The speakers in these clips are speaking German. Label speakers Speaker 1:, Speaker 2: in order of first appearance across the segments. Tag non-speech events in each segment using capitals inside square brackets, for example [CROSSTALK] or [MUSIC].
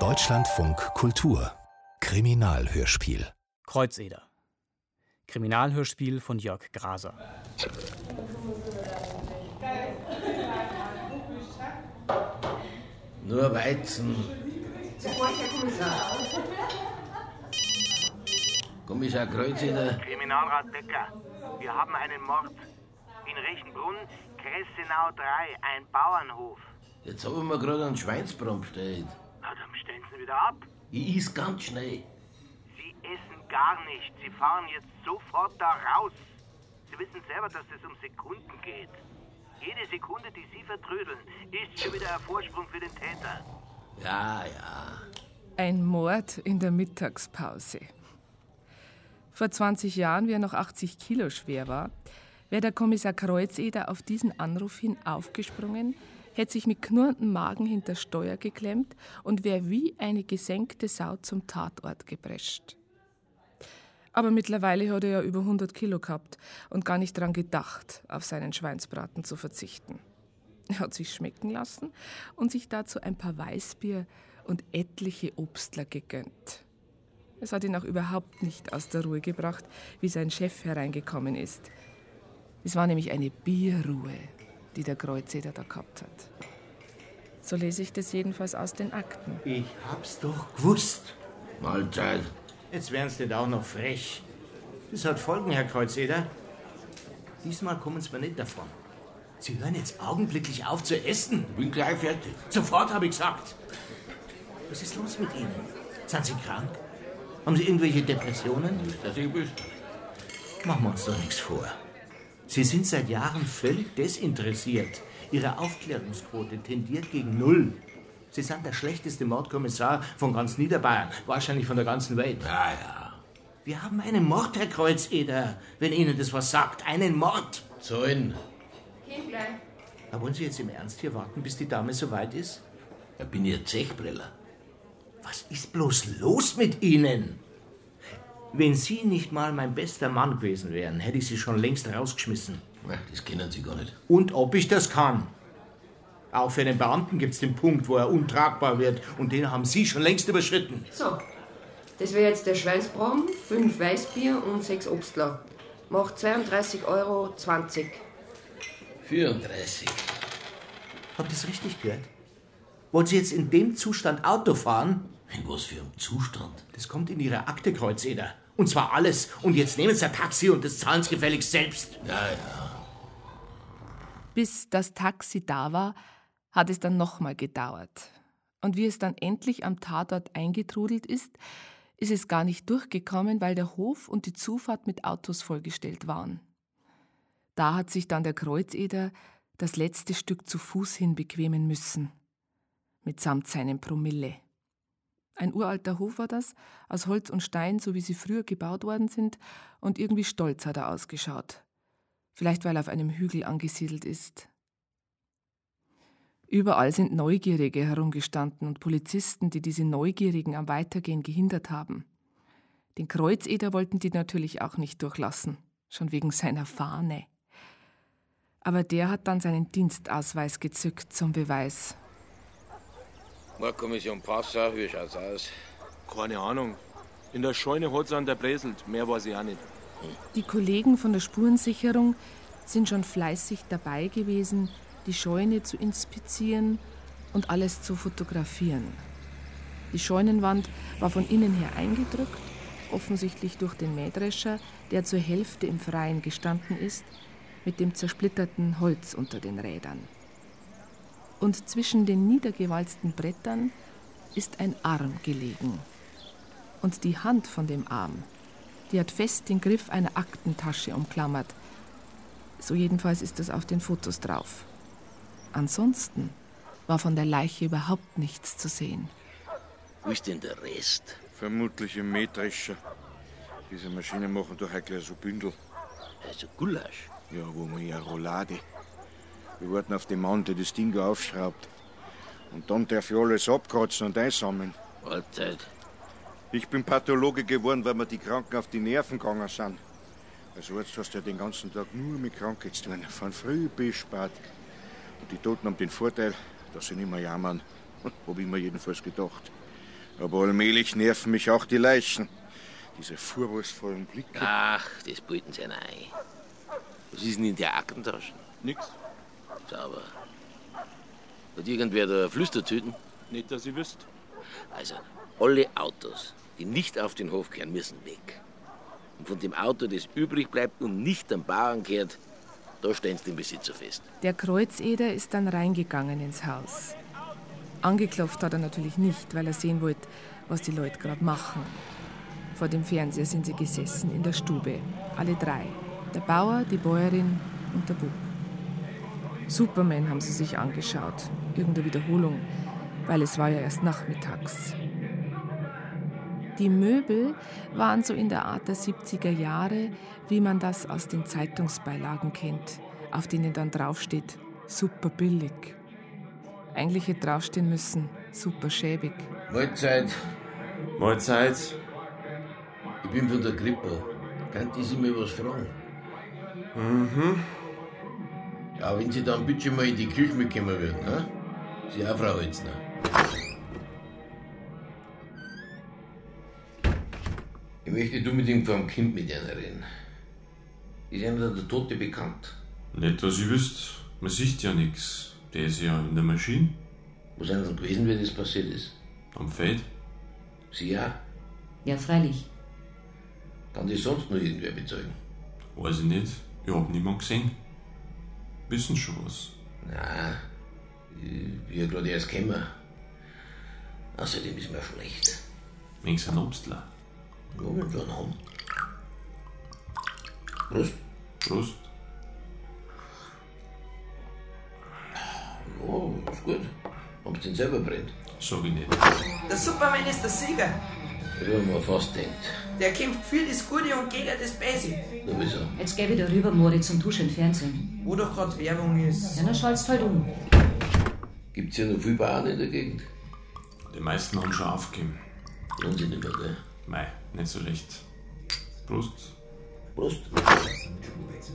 Speaker 1: Deutschlandfunk Kultur Kriminalhörspiel
Speaker 2: Kreuzeder Kriminalhörspiel von Jörg Graser
Speaker 3: Nur Weizen.
Speaker 4: Kommissar.
Speaker 3: Kommissar Kreuzeder.
Speaker 5: Kriminalrat Becker, wir haben einen Mord. In Rechenbrunn, Kressenau 3, ein Bauernhof.
Speaker 3: Jetzt haben wir gerade einen Schweinsbraten bestellt.
Speaker 5: Na, dann stellen Sie wieder ab.
Speaker 3: Ich is ganz schnell.
Speaker 5: Sie essen gar nicht. Sie fahren jetzt sofort da raus. Sie wissen selber, dass es um Sekunden geht. Jede Sekunde, die Sie vertrödeln, ist schon wieder ein Vorsprung für den Täter.
Speaker 3: Ja, ja.
Speaker 6: Ein Mord in der Mittagspause. Vor 20 Jahren, wie er noch 80 Kilo schwer war, wäre der Kommissar Kreuzeder auf diesen Anruf hin aufgesprungen, hätte sich mit knurrendem Magen hinter Steuer geklemmt und wäre wie eine gesenkte Sau zum Tatort geprescht. Aber mittlerweile hat er ja über 100 Kilo gehabt und gar nicht daran gedacht, auf seinen Schweinsbraten zu verzichten. Er hat sich schmecken lassen und sich dazu ein paar Weißbier und etliche Obstler gegönnt. Es hat ihn auch überhaupt nicht aus der Ruhe gebracht, wie sein Chef hereingekommen ist. Es war nämlich eine Bierruhe, die der Kreuzeder da gehabt hat. So lese ich das jedenfalls aus den Akten.
Speaker 7: Ich hab's doch gewusst.
Speaker 3: Mahlzeit.
Speaker 7: Jetzt wären Sie nicht auch noch frech. Das hat Folgen, Herr Kreuzeder. Diesmal kommen Sie mir nicht davon. Sie hören jetzt augenblicklich auf zu essen.
Speaker 3: Bin gleich fertig.
Speaker 7: Sofort, habe ich gesagt. Was ist los mit Ihnen? Sind Sie krank? Haben Sie irgendwelche Depressionen?
Speaker 3: Dass ich wüsste.
Speaker 7: Machen wir uns doch nichts vor. Sie sind seit Jahren völlig desinteressiert. Ihre Aufklärungsquote tendiert gegen Null. Sie sind der schlechteste Mordkommissar von ganz Niederbayern, wahrscheinlich von der ganzen Welt.
Speaker 3: Ja, ja.
Speaker 7: Wir haben einen Mord, Herr Kreuzeder, wenn Ihnen das was sagt. Einen Mord.
Speaker 3: Zahlen.
Speaker 4: Kindlein.
Speaker 7: Aber wollen Sie jetzt im Ernst hier warten, bis die Dame soweit ist?
Speaker 3: Ich bin Ihr Zechbreller.
Speaker 7: Was ist bloß los mit Ihnen? Wenn Sie nicht mal mein bester Mann gewesen wären, hätte ich Sie schon längst rausgeschmissen.
Speaker 3: Na, Das kennen Sie gar nicht.
Speaker 7: Und ob ich das kann. Auch für einen Beamten gibt es den Punkt, wo er untragbar wird. Und den haben Sie schon längst überschritten.
Speaker 4: So, das wäre jetzt der Schweinsbraten, 5 Weißbier und 6 Obstler. Macht 32,20 Euro.
Speaker 3: 34.
Speaker 7: Habt ihr es richtig gehört? Wollen Sie jetzt in dem Zustand Auto fahren?
Speaker 3: In was für einem Zustand?
Speaker 7: Das kommt in Ihre Akte, Kreuzeder. Und zwar alles. Und jetzt nehmen Sie ein Taxi und das zahlen Sie gefälligst selbst.
Speaker 3: Ja, ja.
Speaker 6: Bis das Taxi da war, hat es dann nochmal gedauert. Und wie es dann endlich am Tatort eingetrudelt ist, ist es gar nicht durchgekommen, weil der Hof und die Zufahrt mit Autos vollgestellt waren. Da hat sich dann der Kreuzeder das letzte Stück zu Fuß hin bequemen müssen, mitsamt seinem Promille. Ein uralter Hof war das, aus Holz und Stein, so wie sie früher gebaut worden sind, und irgendwie stolz hat er ausgeschaut. Vielleicht weil er auf einem Hügel angesiedelt ist. Überall sind Neugierige herumgestanden und Polizisten, die diese Neugierigen am Weitergehen gehindert haben. Den Kreuzeder wollten die natürlich auch nicht durchlassen, schon wegen seiner Fahne. Aber der hat dann seinen Dienstausweis gezückt zum Beweis.
Speaker 3: Mordkommission Passau, wie schaut's aus?
Speaker 8: Keine Ahnung. In der Scheune hat's an der Bräselt. Mehr weiß ich auch nicht.
Speaker 6: Die Kollegen von der Spurensicherung sind schon fleißig dabei gewesen, die Scheune zu inspizieren und alles zu fotografieren. Die Scheunenwand war von innen her eingedrückt, offensichtlich durch den Mähdrescher, der zur Hälfte im Freien gestanden ist, mit dem zersplitterten Holz unter den Rädern. Und zwischen den niedergewalzten Brettern ist ein Arm gelegen. Und die Hand von dem Arm, die hat fest den Griff einer Aktentasche umklammert. So jedenfalls ist das auf den Fotos drauf. Ansonsten war von der Leiche überhaupt nichts zu sehen.
Speaker 3: Wo ist denn der Rest?
Speaker 8: Vermutlich im Mähdrescher. Diese Maschinen machen doch ein so Bündel.
Speaker 3: Also Gulasch.
Speaker 8: Ja, wo man ja Roulade. Wir warten auf den Mann, der das Ding aufschraubt. Und dann darf ich alles abkratzen und einsammeln.
Speaker 3: Mahlzeit.
Speaker 8: Ich bin Pathologe geworden, weil mir die Kranken auf die Nerven gegangen sind. Als Arzt hast du ja den ganzen Tag nur mit Kranken zu tun, von früh bis spät. Und die Toten haben den Vorteil, dass sie nicht mehr jammern. [LAUGHS] Hab ich mir jedenfalls gedacht. Aber allmählich nerven mich auch die Leichen. Diese vorwurfsvollen Blicke.
Speaker 3: Ach, das bilden sie ein. Was ist denn in der Aktentasche?
Speaker 9: Nix.
Speaker 3: Sauber. Hat irgendwer da Flüstertüten?
Speaker 9: Nicht, dass ich wüsst.
Speaker 3: Also, alle Autos, die nicht auf den Hof kehren, müssen weg. Und von dem Auto, das übrig bleibt und nicht am Bauern kehrt, da stehen sie den Besitzer fest.
Speaker 6: Der Kreuzeder ist dann reingegangen ins Haus. Angeklopft hat er natürlich nicht, weil er sehen wollte, was die Leute gerade machen. Vor dem Fernseher sind sie gesessen in der Stube. Alle drei. Der Bauer, die Bäuerin und der Bub. Superman haben sie sich angeschaut. Irgendeine Wiederholung, weil es war ja erst nachmittags. Die Möbel waren so in der Art der 70er Jahre, wie man das aus den Zeitungsbeilagen kennt, auf denen dann draufsteht, super billig. Eigentlich hätte draufstehen müssen, super schäbig.
Speaker 3: Mahlzeit.
Speaker 9: Mahlzeit.
Speaker 3: Ich bin von der Krippe. Kann die Sie mir was fragen?
Speaker 9: Mhm.
Speaker 3: Ja, wenn Sie dann bitte mal in die Küche mitkommen würden, ne? Sie auch, Frau Holzner. Ich möchte du mit dem vom Kind mit einer reden. Ist einer der Tote bekannt?
Speaker 9: Nicht, dass ich wüsst. Man sieht ja nichts. Der ist ja in der Maschine.
Speaker 3: Wo sind Sie gewesen, wie das passiert ist?
Speaker 9: Am Feld.
Speaker 3: Sie ja?
Speaker 10: Ja, freilich.
Speaker 3: Kann das sonst noch irgendwer bezeugen?
Speaker 9: Weiß ich nicht. Ich hab niemand gesehen. Wissen schon was.
Speaker 3: Na, ich bin ja gerade erst gekommen. Außerdem ist mir schlecht.
Speaker 9: Wegen ein Obstler.
Speaker 3: Ja, wenn wir einen haben. Prost.
Speaker 9: Prost.
Speaker 3: Ja, ist gut. Ob den selber brennt.
Speaker 9: Sag ich nicht.
Speaker 11: Der Superman ist der Sieger.
Speaker 3: Hab mir fast gedacht.
Speaker 11: Der kämpft für das Gute und gegen das Böse.
Speaker 3: Na, wieso?
Speaker 10: Jetzt geh wieder rüber, Moritz, und tusch im Fernsehen.
Speaker 11: Wo doch gerade Werbung ist.
Speaker 10: Ja, dann schalt's halt um.
Speaker 3: Gibt's ja noch viele Bauern in der Gegend?
Speaker 9: Die meisten haben schon aufgegeben.
Speaker 3: Lohnt sich nicht mehr, gell?
Speaker 9: Mei, nicht so leicht. Prost.
Speaker 3: Prost.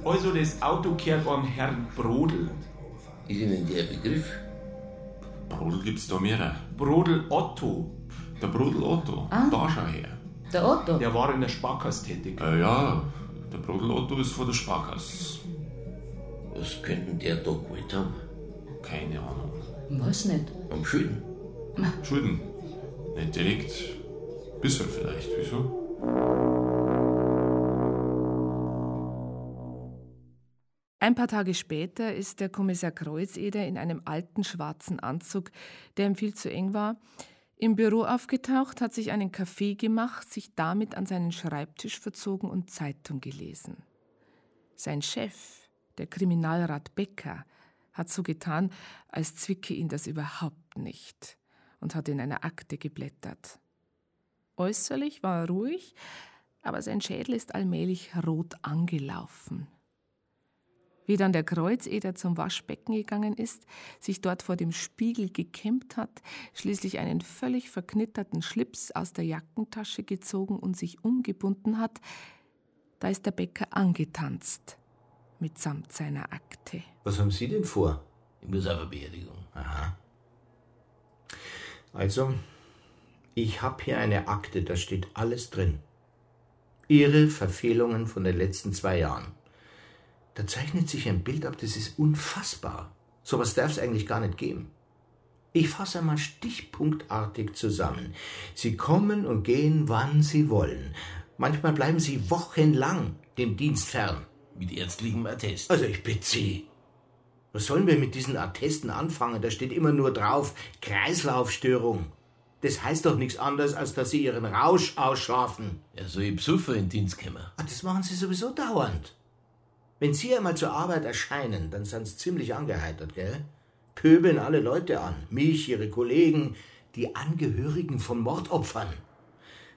Speaker 12: Also das Auto gehört am Herrn Brodel.
Speaker 3: Ist Ihnen der Begriff?
Speaker 9: Brodel gibt's da mehrere.
Speaker 12: Brodel Otto.
Speaker 9: Der Brodel Otto.
Speaker 10: Ah.
Speaker 9: Da schau her.
Speaker 10: Der Otto?
Speaker 12: Der war in der Sparkasse tätig.
Speaker 9: Äh, ja, der Brodel Otto ist vor der Sparkasse.
Speaker 3: Was könnten der da gewollt haben?
Speaker 9: Keine Ahnung.
Speaker 10: Was nicht?
Speaker 3: Am Schulden?
Speaker 9: Schulden. Nicht direkt. Bisschen vielleicht. Wieso?
Speaker 6: Ein paar Tage später ist der Kommissar Kreuzeder in einem alten schwarzen Anzug, der ihm viel zu eng war, im Büro aufgetaucht, hat sich einen Kaffee gemacht, sich damit an seinen Schreibtisch verzogen und Zeitung gelesen. Sein Chef, der Kriminalrat Becker, hat so getan, als zwicke ihn das überhaupt nicht und hat in einer Akte geblättert. Äußerlich war er ruhig, aber sein Schädel ist allmählich rot angelaufen. Wie dann der Kreuzeder zum Waschbecken gegangen ist, sich dort vor dem Spiegel gekämmt hat, schließlich einen völlig verknitterten Schlips aus der Jackentasche gezogen und sich umgebunden hat, da ist der Bäcker angetanzt, mitsamt seiner Akte.
Speaker 7: Was haben Sie denn vor?
Speaker 3: Ich muss auf eine Beerdigung.
Speaker 7: Aha. Also, ich habe hier eine Akte, da steht alles drin. Ihre Verfehlungen von den letzten zwei Jahren. Da zeichnet sich ein Bild ab, das ist unfassbar. Sowas darf es eigentlich gar nicht geben. Ich fasse einmal stichpunktartig zusammen. Sie kommen und gehen, wann Sie wollen. Manchmal bleiben Sie wochenlang dem Dienst fern.
Speaker 3: Mit ärztlichem Attest.
Speaker 7: Also ich bitte Sie. Was sollen wir mit diesen Attesten anfangen? Da steht immer nur drauf Kreislaufstörung. Das heißt doch nichts anderes, als dass Sie Ihren Rausch ausschlafen.
Speaker 3: Ja, so ich Besucher in Dienst kommen.
Speaker 7: Ah, das machen Sie sowieso dauernd. Wenn Sie einmal zur Arbeit erscheinen, dann sind Sie ziemlich angeheitert, gell? Pöbeln alle Leute an. Mich, Ihre Kollegen, die Angehörigen von Mordopfern.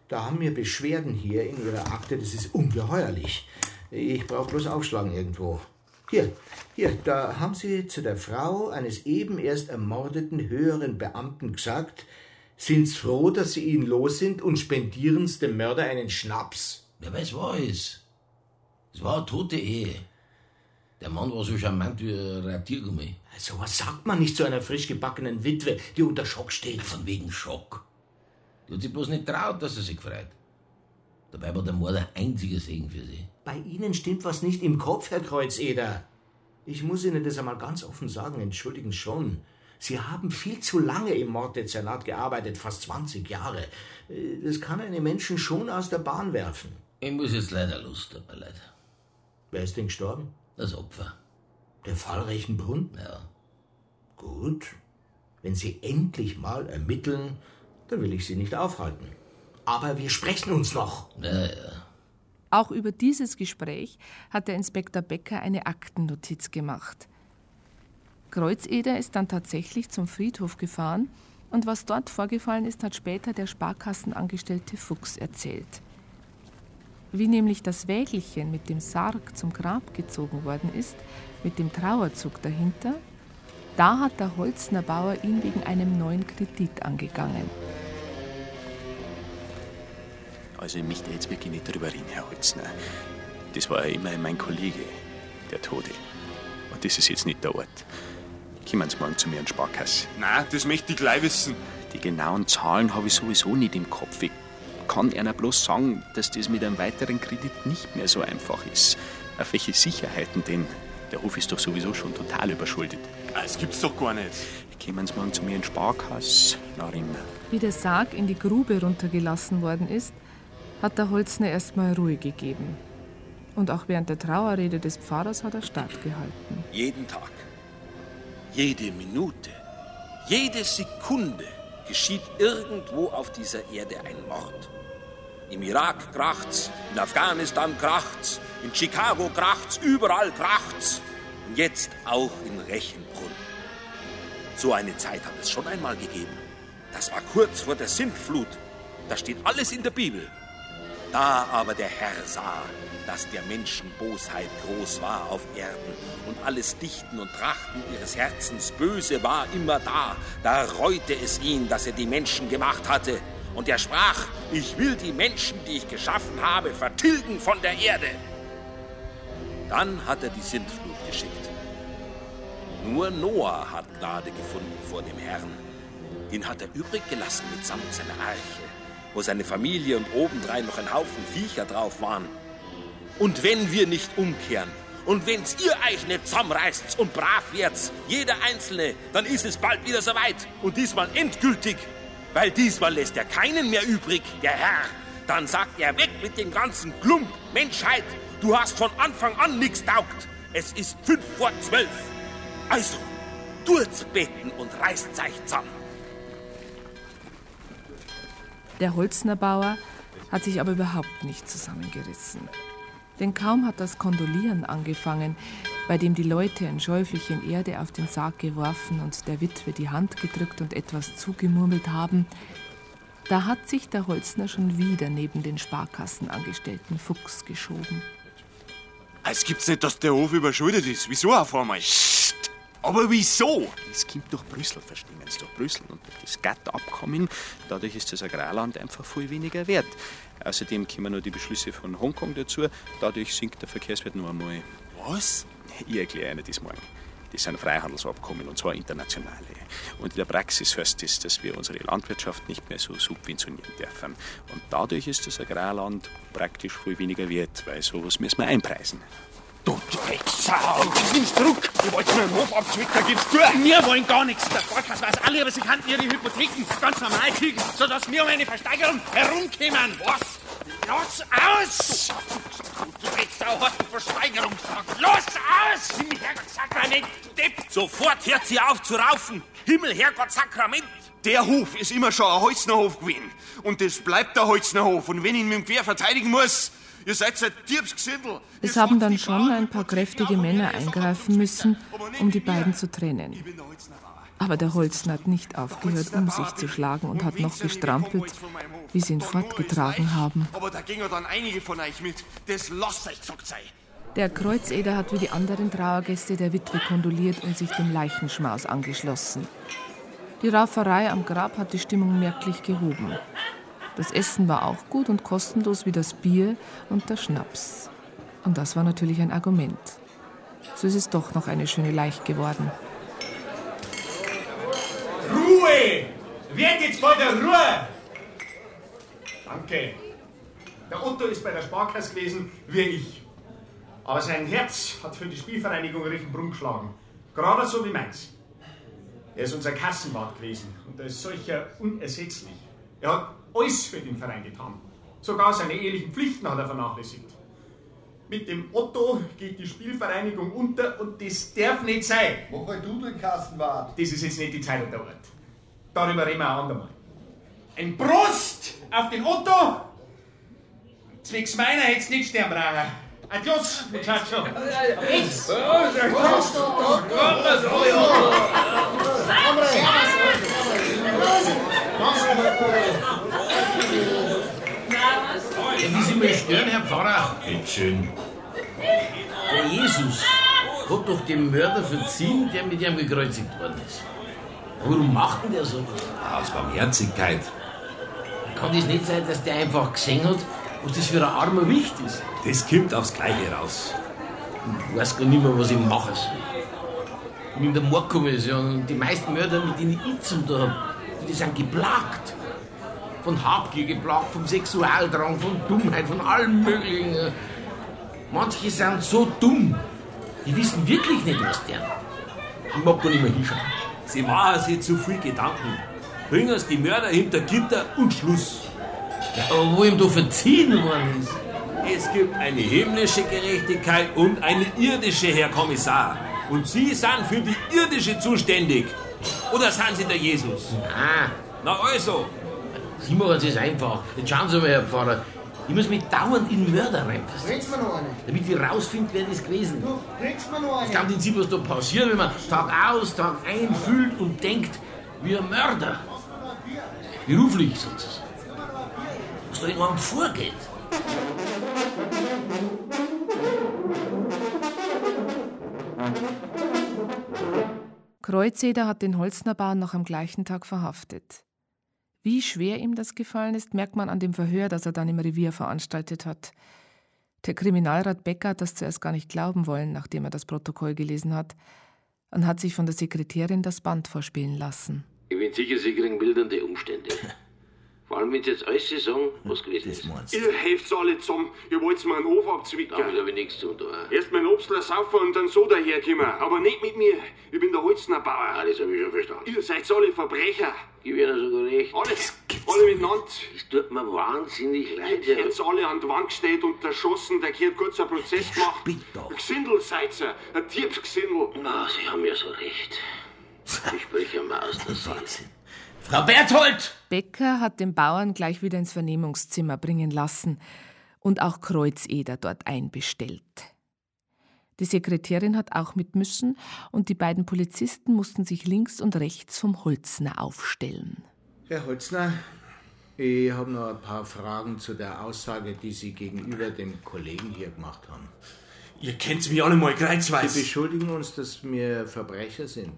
Speaker 7: Da haben wir Beschwerden hier in Ihrer Akte, das ist ungeheuerlich. Ich brauche bloß aufschlagen irgendwo. Hier, hier, da haben Sie zu der Frau eines eben erst ermordeten höheren Beamten gesagt, sind's froh, dass Sie ihn los sind und spendieren's dem Mörder einen Schnaps.
Speaker 3: Wer weiß, war es. Es war eine tote Ehe. Der Mann war so charmant wie ein Ratiergummi.
Speaker 7: So was sagt man nicht zu einer frisch gebackenen Witwe, die unter Schock steht.
Speaker 3: Von wegen Schock. Die hat sich bloß nicht traut, dass er sich freut. Dabei war der Mord ein einziger Segen für sie.
Speaker 7: Bei Ihnen stimmt was nicht im Kopf, Herr Kreuzeder. Ich muss Ihnen das einmal ganz offen sagen, entschuldigen schon. Sie haben viel zu lange im Morddezernat gearbeitet, fast 20 Jahre. Das kann einen Menschen schon aus der Bahn werfen.
Speaker 3: Ich muss jetzt leider los, tut mir leid.
Speaker 7: Wer ist denn gestorben?
Speaker 3: Das Opfer.
Speaker 7: Der Fall Rechenbrunn?
Speaker 3: Ja.
Speaker 7: Gut. Wenn Sie endlich mal ermitteln, dann will ich Sie nicht aufhalten. Aber wir sprechen uns noch.
Speaker 3: Ja, ja.
Speaker 6: Auch über dieses Gespräch hat der Inspektor Becker eine Aktennotiz gemacht. Kreuzeder ist dann tatsächlich zum Friedhof gefahren und was dort vorgefallen ist, hat später der Sparkassenangestellte Fuchs erzählt. Wie nämlich das Wägelchen mit dem Sarg zum Grab gezogen worden ist, mit dem Trauerzug dahinter, da hat der Holzner Bauer ihn wegen einem neuen Kredit angegangen.
Speaker 13: Also ich möchte jetzt wirklich nicht drüber reden, Herr Holzner. Das war ja immer mein Kollege, der Tode. Und das ist jetzt nicht der Ort. Kommen Sie morgen zu mir in Sparkasse.
Speaker 12: Nein, das möchte ich gleich wissen.
Speaker 13: Die genauen Zahlen habe ich sowieso nicht im Kopf. Ich kann einer bloß sagen, dass das mit einem weiteren Kredit nicht mehr so einfach ist. Auf welche Sicherheiten denn? Der Hof ist doch sowieso schon total überschuldet.
Speaker 12: Das gibt's doch gar nicht.
Speaker 13: Kommen Sie morgen zu mir in Sparkasse, Narin.
Speaker 6: Wie der Sarg in die Grube runtergelassen worden ist, hat der Holzner erstmal Ruhe gegeben. Und auch während der Trauerrede des Pfarrers hat er stattgehalten.
Speaker 14: Jeden Tag, jede Minute, jede Sekunde geschieht irgendwo auf dieser Erde ein Mord. Im Irak kracht's, in Afghanistan kracht's, in Chicago kracht's, überall kracht's. Und jetzt auch in Rechenbrunn. So eine Zeit hat es schon einmal gegeben. Das war kurz vor der Sintflut. Da steht alles in der Bibel. Da aber der Herr sah, dass der Menschen Bosheit groß war auf Erden und alles Dichten und Trachten ihres Herzens böse war immer da, da reute es ihn, dass er die Menschen gemacht hatte. Und er sprach, ich will die Menschen, die ich geschaffen habe, vertilgen von der Erde. Dann hat er die Sintflut geschickt. Nur Noah hat Gnade gefunden vor dem Herrn. Den hat er übrig gelassen mitsamt seiner Arche, wo seine Familie und obendrein noch ein Haufen Viecher drauf waren. Und wenn wir nicht umkehren, und wenn's ihr euch nicht zusammenreißt und brav werdet, jeder Einzelne, dann ist es bald wieder soweit. Und diesmal endgültig. Weil diesmal lässt er keinen mehr übrig, der Herr. Dann sagt er weg mit dem ganzen Klump. Menschheit, du hast von Anfang an nichts taugt. Es ist fünf vor zwölf. Also, durchbeten und reißt euch zusammen.
Speaker 6: Der Holzner Bauer hat sich aber überhaupt nicht zusammengerissen. Denn kaum hat das Kondolieren angefangen, bei dem die Leute ein Schäufelchen Erde auf den Sarg geworfen und der Witwe die Hand gedrückt und etwas zugemurmelt haben, da hat sich der Holzner schon wieder neben den Sparkassenangestellten Fuchs geschoben.
Speaker 12: Es gibt's nicht, dass der Hof überschuldet ist. Wieso auf einmal? Aber wieso?
Speaker 13: Es kommt durch Brüssel, verstehen Sie, durch Brüssel und durch das GATT-Abkommen. Dadurch ist das Agrarland einfach viel weniger wert. Außerdem kommen noch die Beschlüsse von Hongkong dazu. Dadurch sinkt der Verkehrswert nur einmal.
Speaker 12: Was?
Speaker 13: Ich erkläre Ihnen das morgen. Das sind Freihandelsabkommen und zwar internationale. Und in der Praxis heißt das, dass wir unsere Landwirtschaft nicht mehr so subventionieren dürfen. Und dadurch ist das Agrarland praktisch viel weniger wert, weil sowas müssen wir einpreisen.
Speaker 12: Du Drecksau! Nimm's zurück! Ich wollte mir einen Hof abzwicken, gib's zu!
Speaker 5: Wir wollen gar nichts. Der Sparkasse weiß alle, aber sie kann ihre Hypotheken ganz normal kriegen, sodass wir um eine Versteigerung herumkommen. Was? Los aus! Du Drecksau hast eine Versteigerung gesagt. Los aus! Himmel, Herrgott, Sakrament, Depp!
Speaker 14: Sofort hört sie auf zu raufen. Himmel, Herrgott, Sakrament!
Speaker 12: Der Hof ist immer schon ein Holznerhof gewesen. Und das bleibt der Holznerhof. Und wenn ich ihn mit dem Quer verteidigen muss, ihr seid ein Diebsgesindel.
Speaker 6: Es haben dann schon ein paar kräftige Männer eingreifen müssen, um die beiden zu trennen. Aber der Holzner hat nicht aufgehört, um sich zu schlagen und hat noch gestrampelt, wie sie ihn fortgetragen haben.
Speaker 12: Aber da gingen dann einige von euch mit. Das lasst euch gesagt sein.
Speaker 6: Der Kreuzeder hat wie die anderen Trauergäste der Witwe kondoliert und sich dem Leichenschmaus angeschlossen. Die Rauferei am Grab hat die Stimmung merklich gehoben. Das Essen war auch gut und kostenlos wie das Bier und der Schnaps. Und das war natürlich ein Argument. So ist es doch noch eine schöne Leicht geworden.
Speaker 15: Ruhe! Werd jetzt mal der Ruhe! Danke. Der Otto ist bei der Sparkasse gewesen, wie ich. Aber sein Herz hat für die Spielvereinigung Richenbrunn geschlagen. Gerade so wie meins. Er ist unser Kassenwart gewesen und er ist solcher unersetzlich. Er hat alles für den Verein getan. Sogar seine ehelichen Pflichten hat er vernachlässigt. Mit dem Otto geht die Spielvereinigung unter und das darf nicht sein.
Speaker 16: Mach halt du den Kassenwart.
Speaker 15: Das ist jetzt nicht die Zeit und der Ort. Darüber reden wir ein andermal. Ein Prost auf den Otto! Zwecks meiner hätt's nicht sterben brauchen. Adios, Muchacho. Jetzt!
Speaker 16: Prost,
Speaker 3: Ja, wie Sie mich stören, Herr Pfarrer?
Speaker 9: Bitteschön.
Speaker 3: Der Jesus hat doch dem Mörder verziehen, der mit ihm gekreuzigt worden ist. Warum macht denn der sowas?
Speaker 9: Aus Barmherzigkeit.
Speaker 3: Kann das nicht sein, dass der einfach gesehen hat, was das für ein armer Wicht ist?
Speaker 9: Das kommt aufs Gleiche raus.
Speaker 3: Ich weiß gar nicht mehr, was ich machen soll. Ich bin in der Mordkommission und die meisten Mörder, mit denen ich zum da habe, die sind geplagt. Von Habgier geplagt, vom Sexualdrang, von Dummheit, von allem Möglichen. Manche sind so dumm, die wissen wirklich nicht, was der. Ich mag gar nicht mehr hinschauen.
Speaker 9: Sie machen sich zu viel Gedanken. Bringen Sie die Mörder hinter Gitter und Schluss.
Speaker 3: Ja, aber wo ihm da verziehen worden ist.
Speaker 9: Es gibt eine himmlische Gerechtigkeit und eine irdische, Herr Kommissar. Und Sie sind für die irdische zuständig. Oder sind Sie der Jesus?
Speaker 3: Ah.
Speaker 9: Na also.
Speaker 3: Sie machen es einfach. Jetzt schauen Sie mal, Herr Pfarrer. Ich muss mich dauernd in Mörder reinversetzen.
Speaker 16: Bringst mir noch eine?
Speaker 3: Damit ich rausfinde, wer das gewesen ist.
Speaker 16: Du, bringst mir noch eine?
Speaker 3: kann nicht sein, was da passiert, wenn man Tag aus, Tag ein fühlt und denkt wie ein Mörder. Beruflich sozusagen. Was da in einem vorgeht.
Speaker 6: Kreuzeder hat den Holznerbauern noch am gleichen Tag verhaftet. Wie schwer ihm das gefallen ist, merkt man an dem Verhör, das er dann im Revier veranstaltet hat. Der Kriminalrat Becker hat das zuerst gar nicht glauben wollen, nachdem er das Protokoll gelesen hat, und hat sich von der Sekretärin das Band vorspielen lassen.
Speaker 3: Ich bin sicher, Sie kriegen mildernde Umstände. [LAUGHS] Vor allem, wenn Sie jetzt alles sagen, was gewesen ist.
Speaker 12: Ihr helft's alle zusammen. Ihr wollt's mir einen Hof abzwicken.
Speaker 3: Damit habe ich nichts zu tun.
Speaker 12: Erst mein Obstler saufen und dann so daherkommen. Aber nicht mit mir. Ich bin der Holzner Bauer.
Speaker 3: Ah, das habe ich schon verstanden.
Speaker 12: Ihr seid alle Verbrecher.
Speaker 3: Gib Ihnen sogar recht.
Speaker 12: Alle, alle miteinander.
Speaker 3: Das tut mir wahnsinnig leid.
Speaker 12: Ihr hätt's alle an die Wand gestellt und erschossen. Da gehört kurz ein Prozess gemacht. Ein Gesindel seid ihr. Ein Diebsgesindel.
Speaker 3: Ah, Sie haben ja so recht. [LAUGHS] Ich spreche mal aus der Seele.
Speaker 7: Frau Berthold!
Speaker 6: Becker hat den Bauern gleich wieder ins Vernehmungszimmer bringen lassen und auch Kreuzeder dort einbestellt. Die Sekretärin hat auch mit müssen und die beiden Polizisten mussten sich links und rechts vom Holzner aufstellen.
Speaker 7: Herr Holzner, ich habe noch ein paar Fragen zu der Aussage, die Sie gegenüber dem Kollegen hier gemacht haben.
Speaker 9: Ihr kennt mich alle mal kreuzweise.
Speaker 7: Sie beschuldigen uns, dass wir Verbrecher sind.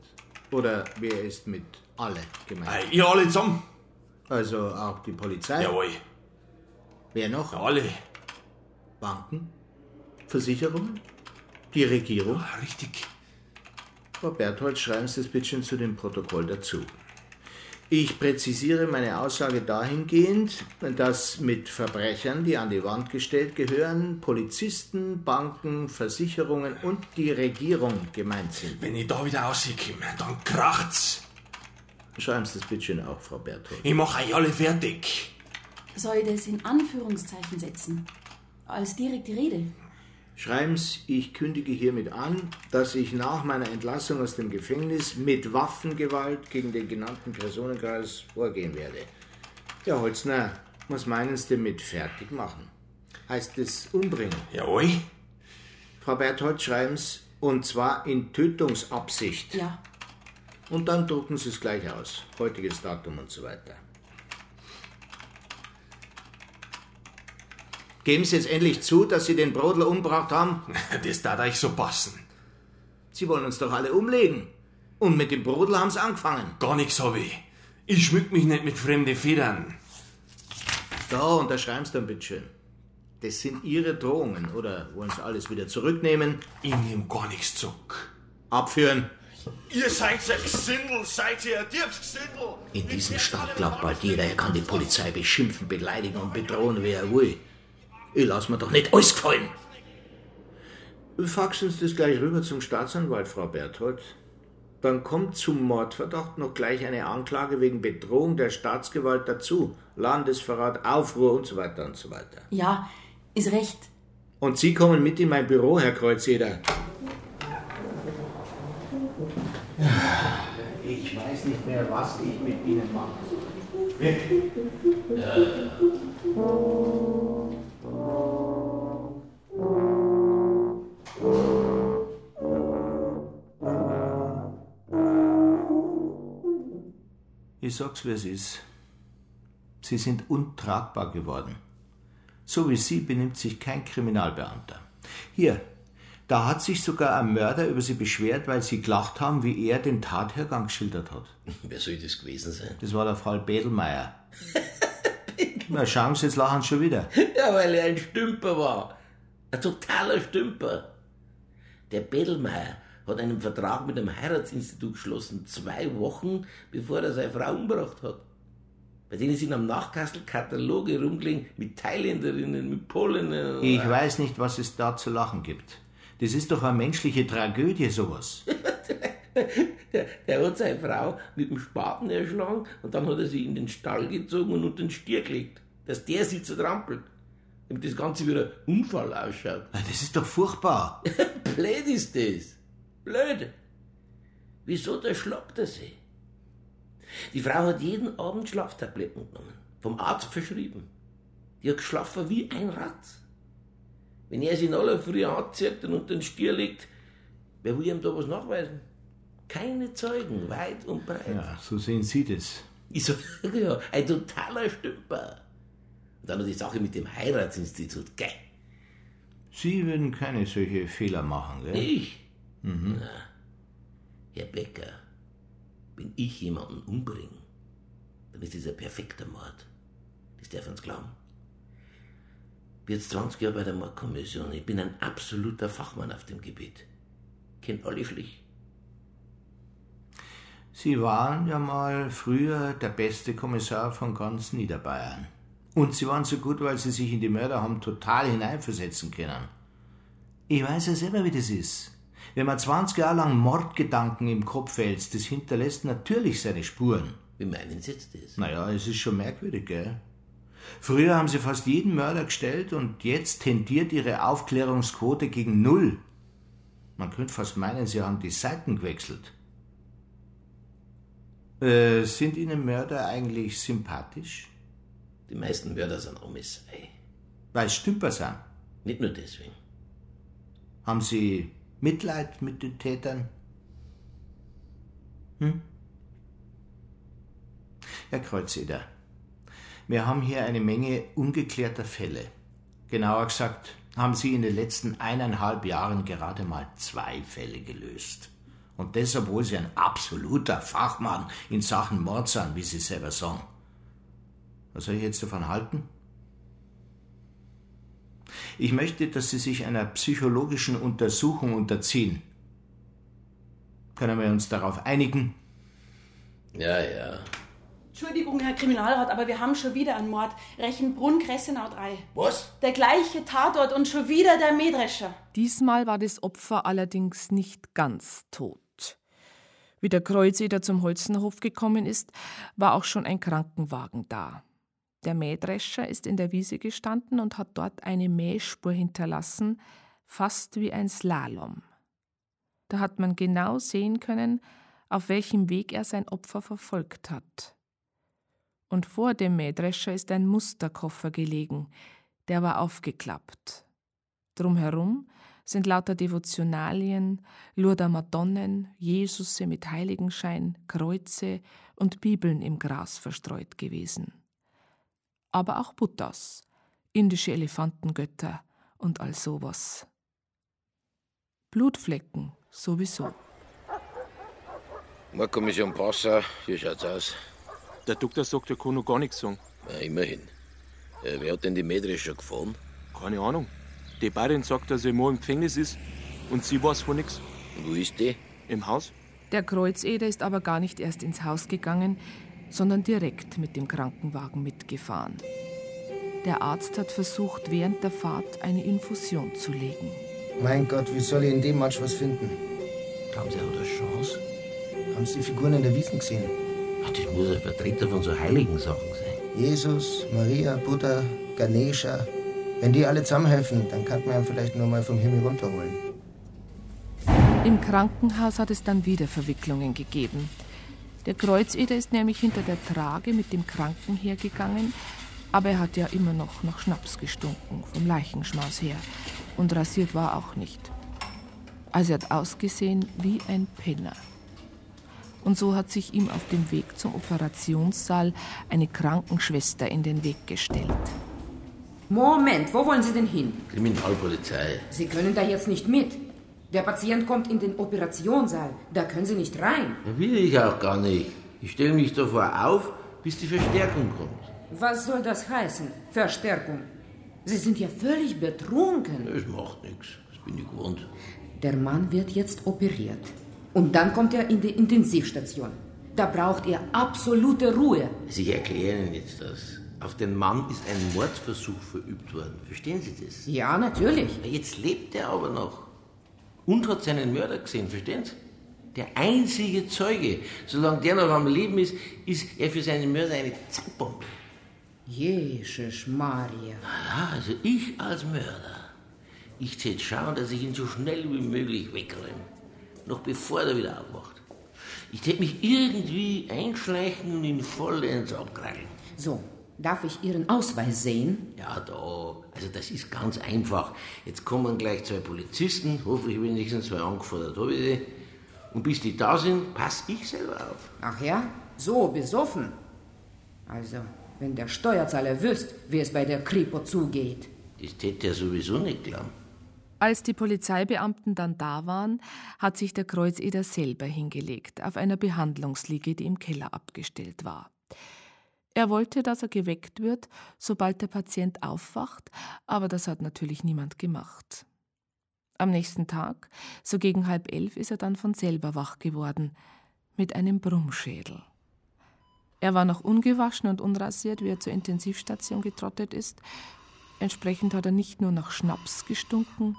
Speaker 7: Oder wer ist mit alle gemeint?
Speaker 9: Ei, ihr alle zusammen.
Speaker 7: Also auch die Polizei?
Speaker 9: Jawohl.
Speaker 7: Wer noch?
Speaker 9: Alle.
Speaker 7: Banken? Versicherungen? Die Regierung?
Speaker 9: Ja, richtig.
Speaker 7: Frau Berthold, schreiben Sie das bitte zu dem Protokoll dazu. Ich präzisiere meine Aussage dahingehend, dass mit Verbrechern, die an die Wand gestellt gehören, Polizisten, Banken, Versicherungen und die Regierung gemeint sind.
Speaker 9: Wenn ich da wieder rauskomme, dann kracht's.
Speaker 7: Schreiben Sie das bitte auch, Frau Berthold.
Speaker 9: Ich mach euch alle fertig.
Speaker 10: Soll ich das in Anführungszeichen setzen? Als direkte Rede?
Speaker 7: Schreiben Sie, ich kündige hiermit an, dass ich nach meiner Entlassung aus dem Gefängnis mit Waffengewalt gegen den genannten Personenkreis vorgehen werde. Ja, Holzner, was meinen Sie denn mit fertig machen? Heißt es umbringen?
Speaker 9: Jawohl.
Speaker 7: Frau Berthold, schreiben Sie, und zwar in Tötungsabsicht.
Speaker 10: Ja.
Speaker 7: Und dann drucken Sie es gleich aus. Heutiges Datum und so weiter. Geben Sie jetzt endlich zu, dass Sie den Brodler umgebracht haben? [LAUGHS]
Speaker 9: Das darf euch so passen.
Speaker 7: Sie wollen uns doch alle umlegen. Und mit dem Brodel haben Sie angefangen.
Speaker 9: Gar nichts hab ich. Ich schmück mich nicht mit fremden Federn.
Speaker 7: Da, unterschreiben Sie dann bitte schön. Das sind Ihre Drohungen, oder wollen Sie alles wieder zurücknehmen?
Speaker 8: Ich nehme gar nichts zurück.
Speaker 7: Abführen.
Speaker 8: Ihr seid ein Gesindel, seid ihr ein Diebsgesindel.
Speaker 7: In diesem Stadt glaubt bald jeder, er kann die Polizei beschimpfen, beleidigen und bedrohen, wie er will. Ich lass mir doch nicht alles gefallen. Faxen Sie das gleich rüber zum Staatsanwalt, Frau Berthold. Dann kommt zum Mordverdacht noch gleich eine Anklage wegen Bedrohung der Staatsgewalt dazu. Landesverrat, Aufruhr und so weiter und so weiter.
Speaker 10: Ja, ist recht.
Speaker 7: Und Sie kommen mit in mein Büro, Herr Kreuzeder. Ich weiß nicht mehr, was ich mit Ihnen mache. Weg. Ich sag's, wie es ist. Sie sind untragbar geworden. So wie Sie benimmt sich kein Kriminalbeamter. Hier, da hat sich sogar ein Mörder über Sie beschwert, weil Sie gelacht haben, wie er den Tathergang geschildert hat. [LAUGHS]
Speaker 3: Wer soll das gewesen sein?
Speaker 7: Das war der Fall Bedelmeier. [LAUGHS] Na, schauen Sie, jetzt lachen Sie schon wieder.
Speaker 3: Ja, weil er ein Stümper war. Ein totaler Stümper. Der Bedelmeier hat einen Vertrag mit einem Heiratsinstitut geschlossen, zwei Wochen bevor er seine Frau umgebracht hat. Bei denen sind am Nachkastel Kataloge rumgelegen mit Thailänderinnen, mit Polinnen.
Speaker 7: Ich weiß nicht, was es da zu lachen gibt. Das ist doch eine menschliche Tragödie, sowas. [LAUGHS]
Speaker 3: Der, der hat seine Frau mit dem Spaten erschlagen und dann hat er sie in den Stall gezogen und unter den Stier gelegt, dass der sie zertrampelt. Damit das Ganze wie ein Unfall ausschaut.
Speaker 7: Das ist doch furchtbar. [LAUGHS]
Speaker 3: Blöd ist das. Blöd. Wieso der schlagt er sie? Die Frau hat jeden Abend Schlaftabletten genommen. Vom Arzt verschrieben. Die hat geschlafen wie ein Rad. Wenn er sie in aller Früh anzieht und unter den Stier legt, wer will ihm da was nachweisen? Keine Zeugen, weit und breit.
Speaker 7: Ja, so sehen Sie das.
Speaker 3: Ich sag [LAUGHS] ja, ein totaler Stümper. Und dann noch die Sache mit dem Heiratsinstitut, gell?
Speaker 7: Sie würden keine solche Fehler machen, gell?
Speaker 3: Ich?
Speaker 7: Mhm.
Speaker 3: Na, Herr Becker, wenn ich jemanden umbringe, dann ist das ein perfekter Mord. Das darf uns glauben. Ich bin jetzt 20 Jahre bei der Mordkommission. Ich bin ein absoluter Fachmann auf dem Gebiet. Kennt alle schlich.
Speaker 7: Sie waren ja mal früher der beste Kommissar von ganz Niederbayern. Und Sie waren so gut, weil Sie sich in die Mörder haben total hineinversetzen können. Ich weiß ja selber, wie das ist. Wenn man 20 Jahre lang Mordgedanken im Kopf wälzt, das hinterlässt natürlich seine Spuren.
Speaker 3: Wie meinen Sie jetzt das?
Speaker 7: Naja, es ist schon merkwürdig, gell? Früher haben Sie fast jeden Mörder gestellt und jetzt tendiert Ihre Aufklärungsquote gegen Null. Man könnte fast meinen, Sie haben die Seiten gewechselt. Äh, sind Ihnen Mörder eigentlich sympathisch?
Speaker 3: Die meisten Mörder sind Amis, ey.
Speaker 7: Weil es Stümper sind.
Speaker 3: Nicht nur deswegen.
Speaker 7: Haben Sie Mitleid mit den Tätern? Hm? Herr Kreuzeder, wir haben hier eine Menge ungeklärter Fälle. Genauer gesagt, haben Sie in den letzten eineinhalb Jahren gerade mal zwei Fälle gelöst. Und das, obwohl Sie ein absoluter Fachmann in Sachen Mord sind, wie Sie selber sagen. Was soll ich jetzt davon halten? Ich möchte, dass Sie sich einer psychologischen Untersuchung unterziehen. Können wir uns darauf einigen?
Speaker 3: Ja, ja.
Speaker 10: Entschuldigung, Herr Kriminalrat, aber wir haben schon wieder einen Mord. Rechenbrunn, Gressenau 3.
Speaker 3: Was?
Speaker 10: Der gleiche Tatort und schon wieder der Mähdrescher.
Speaker 6: Diesmal war das Opfer allerdings nicht ganz tot. Wie der Kreuzeder zum Holzenhof gekommen ist, war auch schon ein Krankenwagen da. Der Mähdrescher ist in der Wiese gestanden und hat dort eine Mähspur hinterlassen, fast wie ein Slalom. Da hat man genau sehen können, auf welchem Weg er sein Opfer verfolgt hat. Und vor dem Mähdrescher ist ein Musterkoffer gelegen, der war aufgeklappt. Drumherum sind lauter Devotionalien, Lourder Madonnen, Jesusse mit Heiligenschein, Kreuze und Bibeln im Gras verstreut gewesen. Aber auch Buddhas, indische Elefantengötter und all sowas. Blutflecken sowieso.
Speaker 3: Mordkommission Passau, hier schaut's aus.
Speaker 17: Der Doktor sagt, er kann noch gar nichts sagen.
Speaker 3: Na, immerhin. Äh, wer hat denn die Mähdrescher gefahren?
Speaker 17: Keine Ahnung. Die Barin sagt, dass er immer im Gefängnis ist und sie weiß von nichts.
Speaker 14: Wo ist die?
Speaker 17: Im Haus.
Speaker 6: Der Kreuzeder ist aber gar nicht erst ins Haus gegangen, sondern direkt mit dem Krankenwagen mitgefahren. Der Arzt hat versucht, während der Fahrt eine Infusion zu legen.
Speaker 18: Mein Gott, wie soll ich in dem Matsch was finden?
Speaker 3: Glauben Sie, er hat eine Chance?
Speaker 18: Haben Sie die Figuren in der Wiesen gesehen?
Speaker 3: Ach, das muss ein Vertreter von so heiligen Sachen sein.
Speaker 18: Jesus, Maria, Buddha, Ganesha. Wenn die alle zusammenhelfen, dann kann man ihn vielleicht nur mal vom Himmel runterholen.
Speaker 6: Im Krankenhaus hat es dann wieder Verwicklungen gegeben. Der Kreuzeder ist nämlich hinter der Trage mit dem Kranken hergegangen, aber er hat ja immer noch nach Schnaps gestunken, vom Leichenschmaus her. Und rasiert war auch nicht. Also er hat ausgesehen wie ein Penner. Und so hat sich ihm auf dem Weg zum Operationssaal eine Krankenschwester in den Weg gestellt.
Speaker 19: Moment, wo wollen Sie denn hin?
Speaker 3: Kriminalpolizei.
Speaker 19: Sie können da jetzt nicht mit. Der Patient kommt in den Operationssaal. Da können Sie nicht rein.
Speaker 3: Will ich auch gar nicht. Ich stelle mich davor auf, bis die Verstärkung kommt.
Speaker 19: Was soll das heißen? Verstärkung. Sie sind ja völlig betrunken.
Speaker 3: Das macht nichts. Das bin ich gewohnt.
Speaker 19: Der Mann wird jetzt operiert. Und dann kommt er in die Intensivstation. Da braucht er absolute Ruhe.
Speaker 3: Sie erklären jetzt das. Auf den Mann ist ein Mordversuch verübt worden. Verstehen Sie das?
Speaker 19: Ja, natürlich.
Speaker 3: Jetzt lebt er aber noch. Und hat seinen Mörder gesehen, verstehen Sie? Der einzige Zeuge. Solange der noch am Leben ist, ist er für seinen Mörder eine Zackbombe.
Speaker 19: Jesus Maria.
Speaker 3: Ja, also ich als Mörder. Ich täte schauen, dass ich ihn so schnell wie möglich wegräume. Noch bevor er wieder aufwacht. Ich täte mich irgendwie einschleichen und ihn vollends abkrallen.
Speaker 19: So, darf ich Ihren Ausweis sehen?
Speaker 3: Ja, da. Also das ist ganz einfach. Jetzt kommen gleich zwei Polizisten, hoffentlich wenigstens zwei angefordert habe ich die. Und bis die da sind, pass ich selber auf.
Speaker 19: Ach ja? So besoffen? Also, wenn der Steuerzahler wüsste, wie es bei der Kripo zugeht.
Speaker 3: Das täte er sowieso nicht glauben.
Speaker 6: Als die Polizeibeamten dann da waren, hat sich der Kreuzeder selber hingelegt, auf einer Behandlungsliege, die im Keller abgestellt war. Er wollte, dass er geweckt wird, sobald der Patient aufwacht, aber das hat natürlich niemand gemacht. Am nächsten Tag, so gegen halb elf, ist er dann von selber wach geworden, mit einem Brummschädel. Er war noch ungewaschen und unrasiert, wie er zur Intensivstation getrottet ist. Entsprechend hat er nicht nur nach Schnaps gestunken,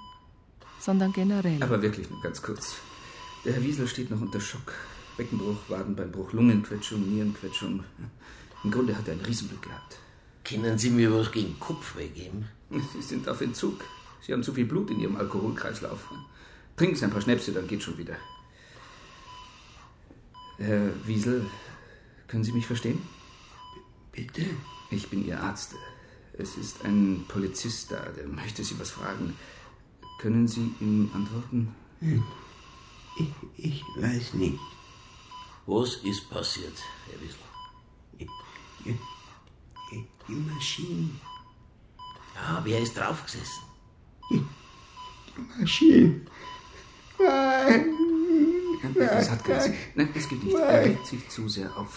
Speaker 6: sondern generell.
Speaker 20: Aber wirklich nur ganz kurz. Der Herr Wiesel steht noch unter Schock. Beckenbruch, Wadenbeinbruch, Lungenquetschung, Nierenquetschung. Im Grunde hat er ein Riesenglück gehabt.
Speaker 3: Können Sie mir was gegen Kopfweh geben?
Speaker 20: Sie sind auf Entzug. Sie haben zu viel Blut in Ihrem Alkoholkreislauf. Trinken Sie ein paar Schnäpse, dann geht schon wieder. Herr Wiesel, können Sie mich verstehen?
Speaker 3: Bitte?
Speaker 20: Ich bin Ihr Arzt. Es ist ein Polizist da, der möchte Sie was fragen. Können Sie ihm antworten?
Speaker 3: Ich, ich weiß nicht. Was ist passiert, Herr Wiesel?
Speaker 18: Die, die Maschine.
Speaker 3: Ja, wer ist draufgesessen?
Speaker 18: Die Maschine. Nein.
Speaker 20: Das hat keinen Sinn. Nein, das geht nicht. Er regt sich zu sehr auf.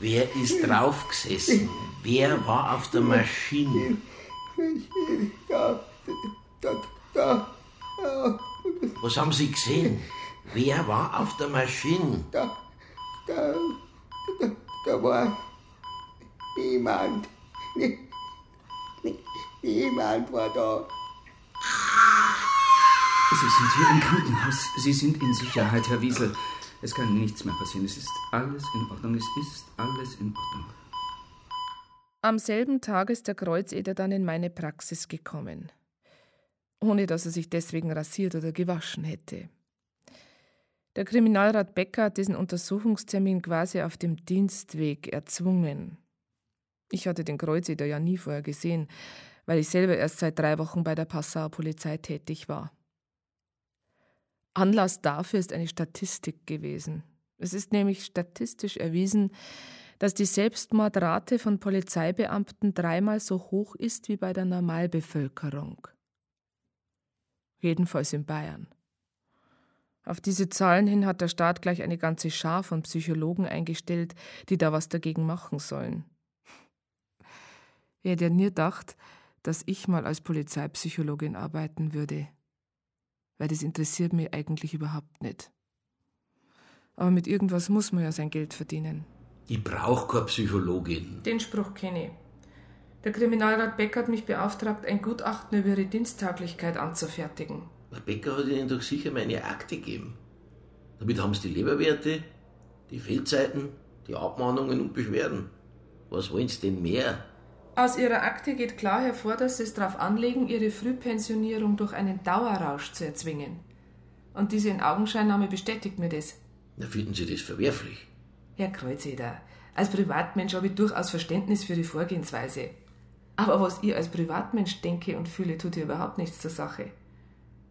Speaker 3: Wer ist draufgesessen? Wer war auf der Maschine?
Speaker 18: Da, da, da, da.
Speaker 3: Was haben Sie gesehen? Wer war auf der Maschine?
Speaker 18: Da, da, da, da war niemand. Nie- nie- Niemand war da.
Speaker 20: Sie sind hier im Krankenhaus. Sie sind in Sicherheit, Herr Wiesel. Es kann nichts mehr passieren. Es ist alles in Ordnung. Es ist alles in Ordnung.
Speaker 6: Am selben Tag ist der Kreuzeder dann in meine Praxis gekommen. Ohne dass er sich deswegen rasiert oder gewaschen hätte. Der Kriminalrat Becker hat diesen Untersuchungstermin quasi auf dem Dienstweg erzwungen. Ich hatte den Kreuzeder ja nie vorher gesehen, weil ich selber erst seit drei Wochen bei der Passauer Polizei tätig war. Anlass dafür ist eine Statistik gewesen. Es ist nämlich statistisch erwiesen, dass die Selbstmordrate von Polizeibeamten dreimal so hoch ist wie bei der Normalbevölkerung. Jedenfalls in Bayern. Auf diese Zahlen hin hat der Staat gleich eine ganze Schar von Psychologen eingestellt, die da was dagegen machen sollen. Wer hätte ja nie gedacht, dass ich mal als Polizeipsychologin arbeiten würde. Weil das interessiert mich eigentlich überhaupt nicht. Aber mit irgendwas muss man ja sein Geld verdienen.
Speaker 3: Ich brauche keine Psychologin.
Speaker 6: Den Spruch kenne ich. Der Kriminalrat Beck hat mich beauftragt, ein Gutachten über ihre Diensttauglichkeit anzufertigen.
Speaker 3: Der Becker hat Ihnen doch sicher meine Akte gegeben. Damit haben Sie die Leberwerte, die Fehlzeiten, die Abmahnungen und Beschwerden. Was wollen Sie denn mehr?
Speaker 6: Aus ihrer Akte geht klar hervor, dass sie es darauf anlegen, ihre Frühpensionierung durch einen Dauerrausch zu erzwingen. Und diese Inaugenscheinnahme bestätigt mir das.
Speaker 3: Na, finden Sie das verwerflich?
Speaker 6: Herr Kreuzeder, als Privatmensch habe ich durchaus Verständnis für die Vorgehensweise. Aber was ich als Privatmensch denke und fühle, tut hier überhaupt nichts zur Sache.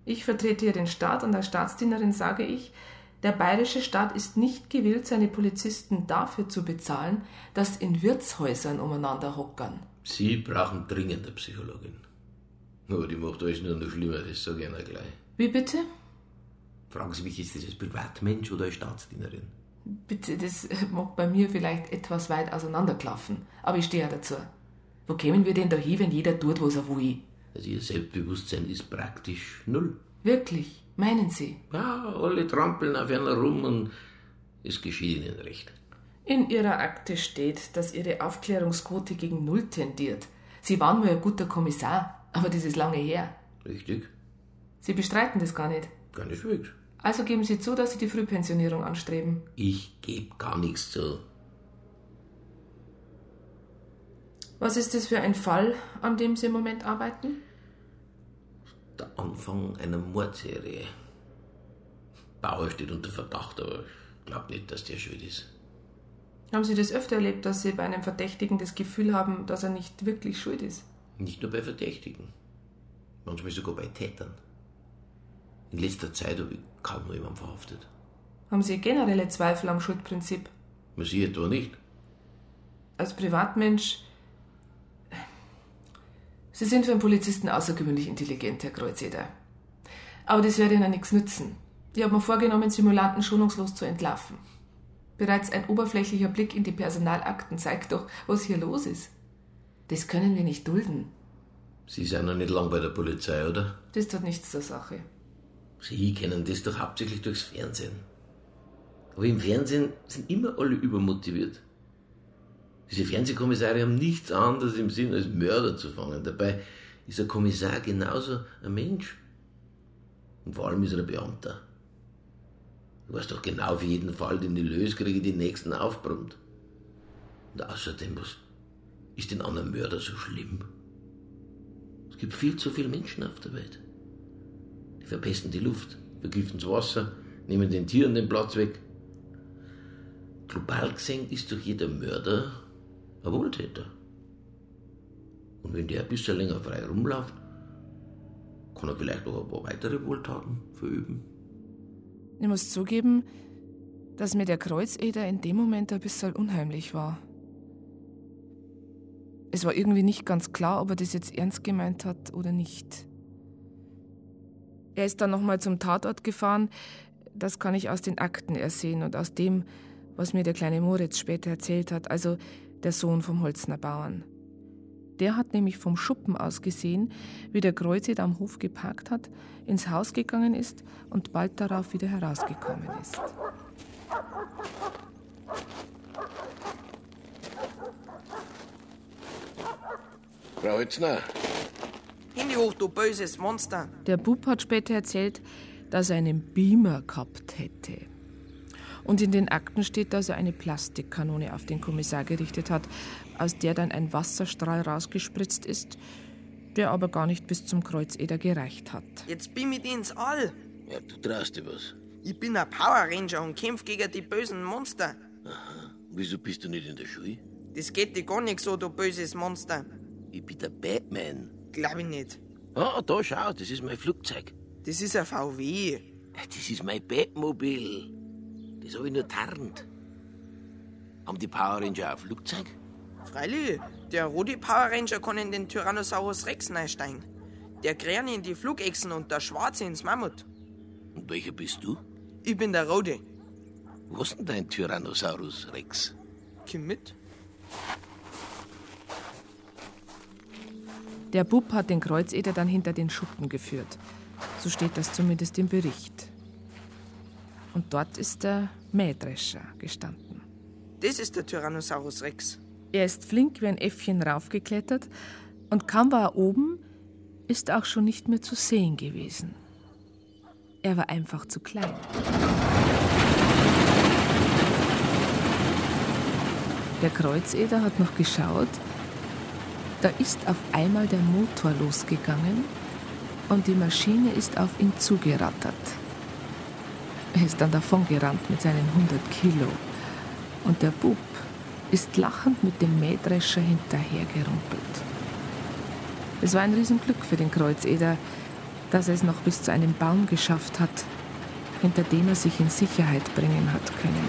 Speaker 6: Ich vertrete hier den Staat und als Staatsdienerin sage ich, der bayerische Staat ist nicht gewillt, seine Polizisten dafür zu bezahlen, dass in Wirtshäusern umeinander hockern.
Speaker 3: Sie brauchen dringend eine Psychologin. Aber die macht alles nur noch schlimmer, das sage ich Ihnen gleich.
Speaker 6: Wie bitte?
Speaker 3: Fragen Sie mich, ist das als Privatmensch oder als Staatsdienerin?
Speaker 6: Bitte, das mag bei mir vielleicht etwas weit auseinanderklaffen, aber ich stehe ja dazu. Wo kämen wir denn da hin, wenn jeder tut, was er will?
Speaker 3: Also Ihr Selbstbewusstsein ist praktisch null.
Speaker 6: Wirklich? Meinen Sie?
Speaker 3: Ja, alle trampeln auf einer rum und es geschieht Ihnen recht.
Speaker 6: In Ihrer Akte steht, dass Ihre Aufklärungsquote gegen Null tendiert. Sie waren mal ein guter Kommissar, aber das ist lange her.
Speaker 3: Richtig?
Speaker 6: Sie bestreiten das gar nicht.
Speaker 3: Keineswegs.
Speaker 6: Also geben Sie zu, dass Sie die Frühpensionierung anstreben.
Speaker 3: Ich gebe gar nichts zu.
Speaker 6: Was ist das für ein Fall, an dem Sie im Moment arbeiten?
Speaker 3: Der Anfang einer Mordserie. Bauer steht unter Verdacht, aber ich glaube nicht, dass der schuld ist.
Speaker 6: Haben Sie das öfter erlebt, dass Sie bei einem Verdächtigen das Gefühl haben, dass er nicht wirklich schuld ist?
Speaker 3: Nicht nur bei Verdächtigen. Manchmal sogar bei Tätern. In letzter Zeit habe ich kaum noch jemanden verhaftet.
Speaker 6: Haben Sie generelle Zweifel am Schuldprinzip?
Speaker 3: Man Sie etwa nicht.
Speaker 6: Als Privatmensch. Sie sind für einen Polizisten außergewöhnlich intelligent, Herr Kreuzeder. Aber das werde Ihnen nichts nützen. Ich habe mir vorgenommen, Simulanten schonungslos zu entlarven. Bereits ein oberflächlicher Blick in die Personalakten zeigt doch, was hier los ist. Das können wir nicht dulden.
Speaker 3: Sie sind noch nicht lang bei der Polizei, oder?
Speaker 6: Das tut nichts zur Sache.
Speaker 3: Sie kennen das doch hauptsächlich durchs Fernsehen. Aber im Fernsehen sind immer alle übermotiviert. Diese Fernsehkommissare haben nichts anderes im Sinn, als Mörder zu fangen. Dabei ist ein Kommissar genauso ein Mensch. Und vor allem ist er ein Beamter. Du weißt doch genau für jeden Fall, den ich löse, kriege ich den nächsten aufbrummt. Und außerdem, was ist denn an einem Mörder so schlimm? Es gibt viel zu viele Menschen auf der Welt. Die verpesten die Luft, vergiften das Wasser, nehmen den Tieren den Platz weg. Global gesehen ist doch jeder Mörder ein Wohltäter. Und wenn der ein bisschen länger frei rumläuft, kann er vielleicht noch ein paar weitere Wohltaten verüben.
Speaker 6: Ich muss zugeben, dass mir der Kreuzeder in dem Moment ein bisschen unheimlich war. Es war irgendwie nicht ganz klar, ob er das jetzt ernst gemeint hat oder nicht. Er ist dann nochmal zum Tatort gefahren. Das kann ich aus den Akten ersehen und aus dem, was mir der kleine Moritz später erzählt hat, also der Sohn vom Holzner Bauern. Der hat nämlich vom Schuppen aus gesehen, wie der Kreuzeder am Hof geparkt hat, ins Haus gegangen ist und bald darauf wieder herausgekommen ist.
Speaker 3: Frau Holzner,
Speaker 11: Handy hoch, du böses Monster.
Speaker 6: Der Bub hat später erzählt, dass er einen Beamer gehabt hätte. Und in den Akten steht, dass er eine Plastikkanone auf den Kommissar gerichtet hat, aus der dann ein Wasserstrahl rausgespritzt ist, der aber gar nicht bis zum Kreuzeder gereicht hat.
Speaker 11: Jetzt bin ich ins All.
Speaker 3: ja, du traust dir was.
Speaker 11: Ich bin ein Power Ranger und kämpf gegen die bösen Monster.
Speaker 3: Wieso bist du nicht in der Schule?
Speaker 11: Das geht dir gar nicht so, du böses Monster.
Speaker 3: Ich bin der Batman.
Speaker 11: Glaub ich nicht.
Speaker 3: Ah, da schau, das ist mein Flugzeug.
Speaker 11: Das ist ein VW.
Speaker 3: Das ist mein Batmobil. Das habe ich nur tarnt. Haben die Power Ranger auch Flugzeug?
Speaker 11: Freilich, der rote Power Ranger kann in den Tyrannosaurus Rex einsteigen. Der Grüne in die Flugechsen und der Schwarze ins Mammut.
Speaker 3: Und welcher bist du?
Speaker 11: Ich bin der Rote.
Speaker 3: Wo ist denn dein Tyrannosaurus Rex?
Speaker 11: Komm mit.
Speaker 6: Der Bub hat den Kreuzeder dann hinter den Schuppen geführt. So steht das zumindest im Bericht. Und dort ist der Mähdrescher gestanden.
Speaker 11: Das ist der Tyrannosaurus Rex.
Speaker 6: Er ist flink wie ein Äffchen raufgeklettert und kaum war er oben, ist er auch schon nicht mehr zu sehen gewesen. Er war einfach zu klein. Der Kreuzeder hat noch geschaut. Da ist auf einmal der Motor losgegangen und die Maschine ist auf ihn zugerattert. Er ist dann davongerannt mit seinen 100 Kilo. Und der Bub ist lachend mit dem Mähdrescher hinterhergerumpelt. Es war ein Riesenglück für den Kreuzeder, dass er es noch bis zu einem Baum geschafft hat, hinter dem er sich in Sicherheit bringen hat können.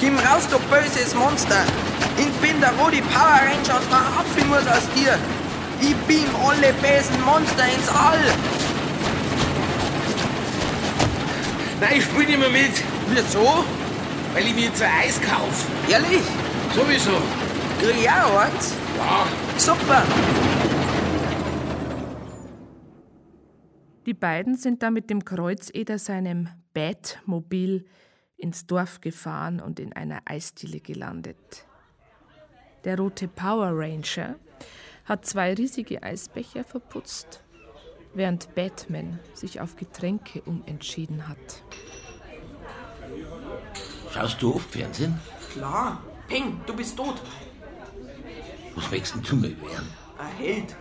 Speaker 11: Komm raus, du böses Monster! Ich bin der Rudi Power Ranger und verhaften muss aus dir! Ich beam alle bösen Monster ins All!
Speaker 3: Nein, ich spiel nicht mehr mit.
Speaker 11: Wieso?
Speaker 3: Weil ich mir jetzt ein Eis kaufe.
Speaker 11: Ehrlich?
Speaker 3: Sowieso.
Speaker 11: Krieg ich auch eins?
Speaker 3: Ja.
Speaker 11: Super!
Speaker 6: Die beiden sind dann mit dem Kreuzeder seinem Batmobil ins Dorf gefahren und in einer Eisdiele gelandet. Der rote Power Ranger hat zwei riesige Eisbecher verputzt, während Batman sich auf Getränke umentschieden hat.
Speaker 3: Schaust du oft Fernsehen?
Speaker 11: Klar. Peng, du bist tot.
Speaker 3: Was möchtest denn du mir werden?
Speaker 11: Ein Held.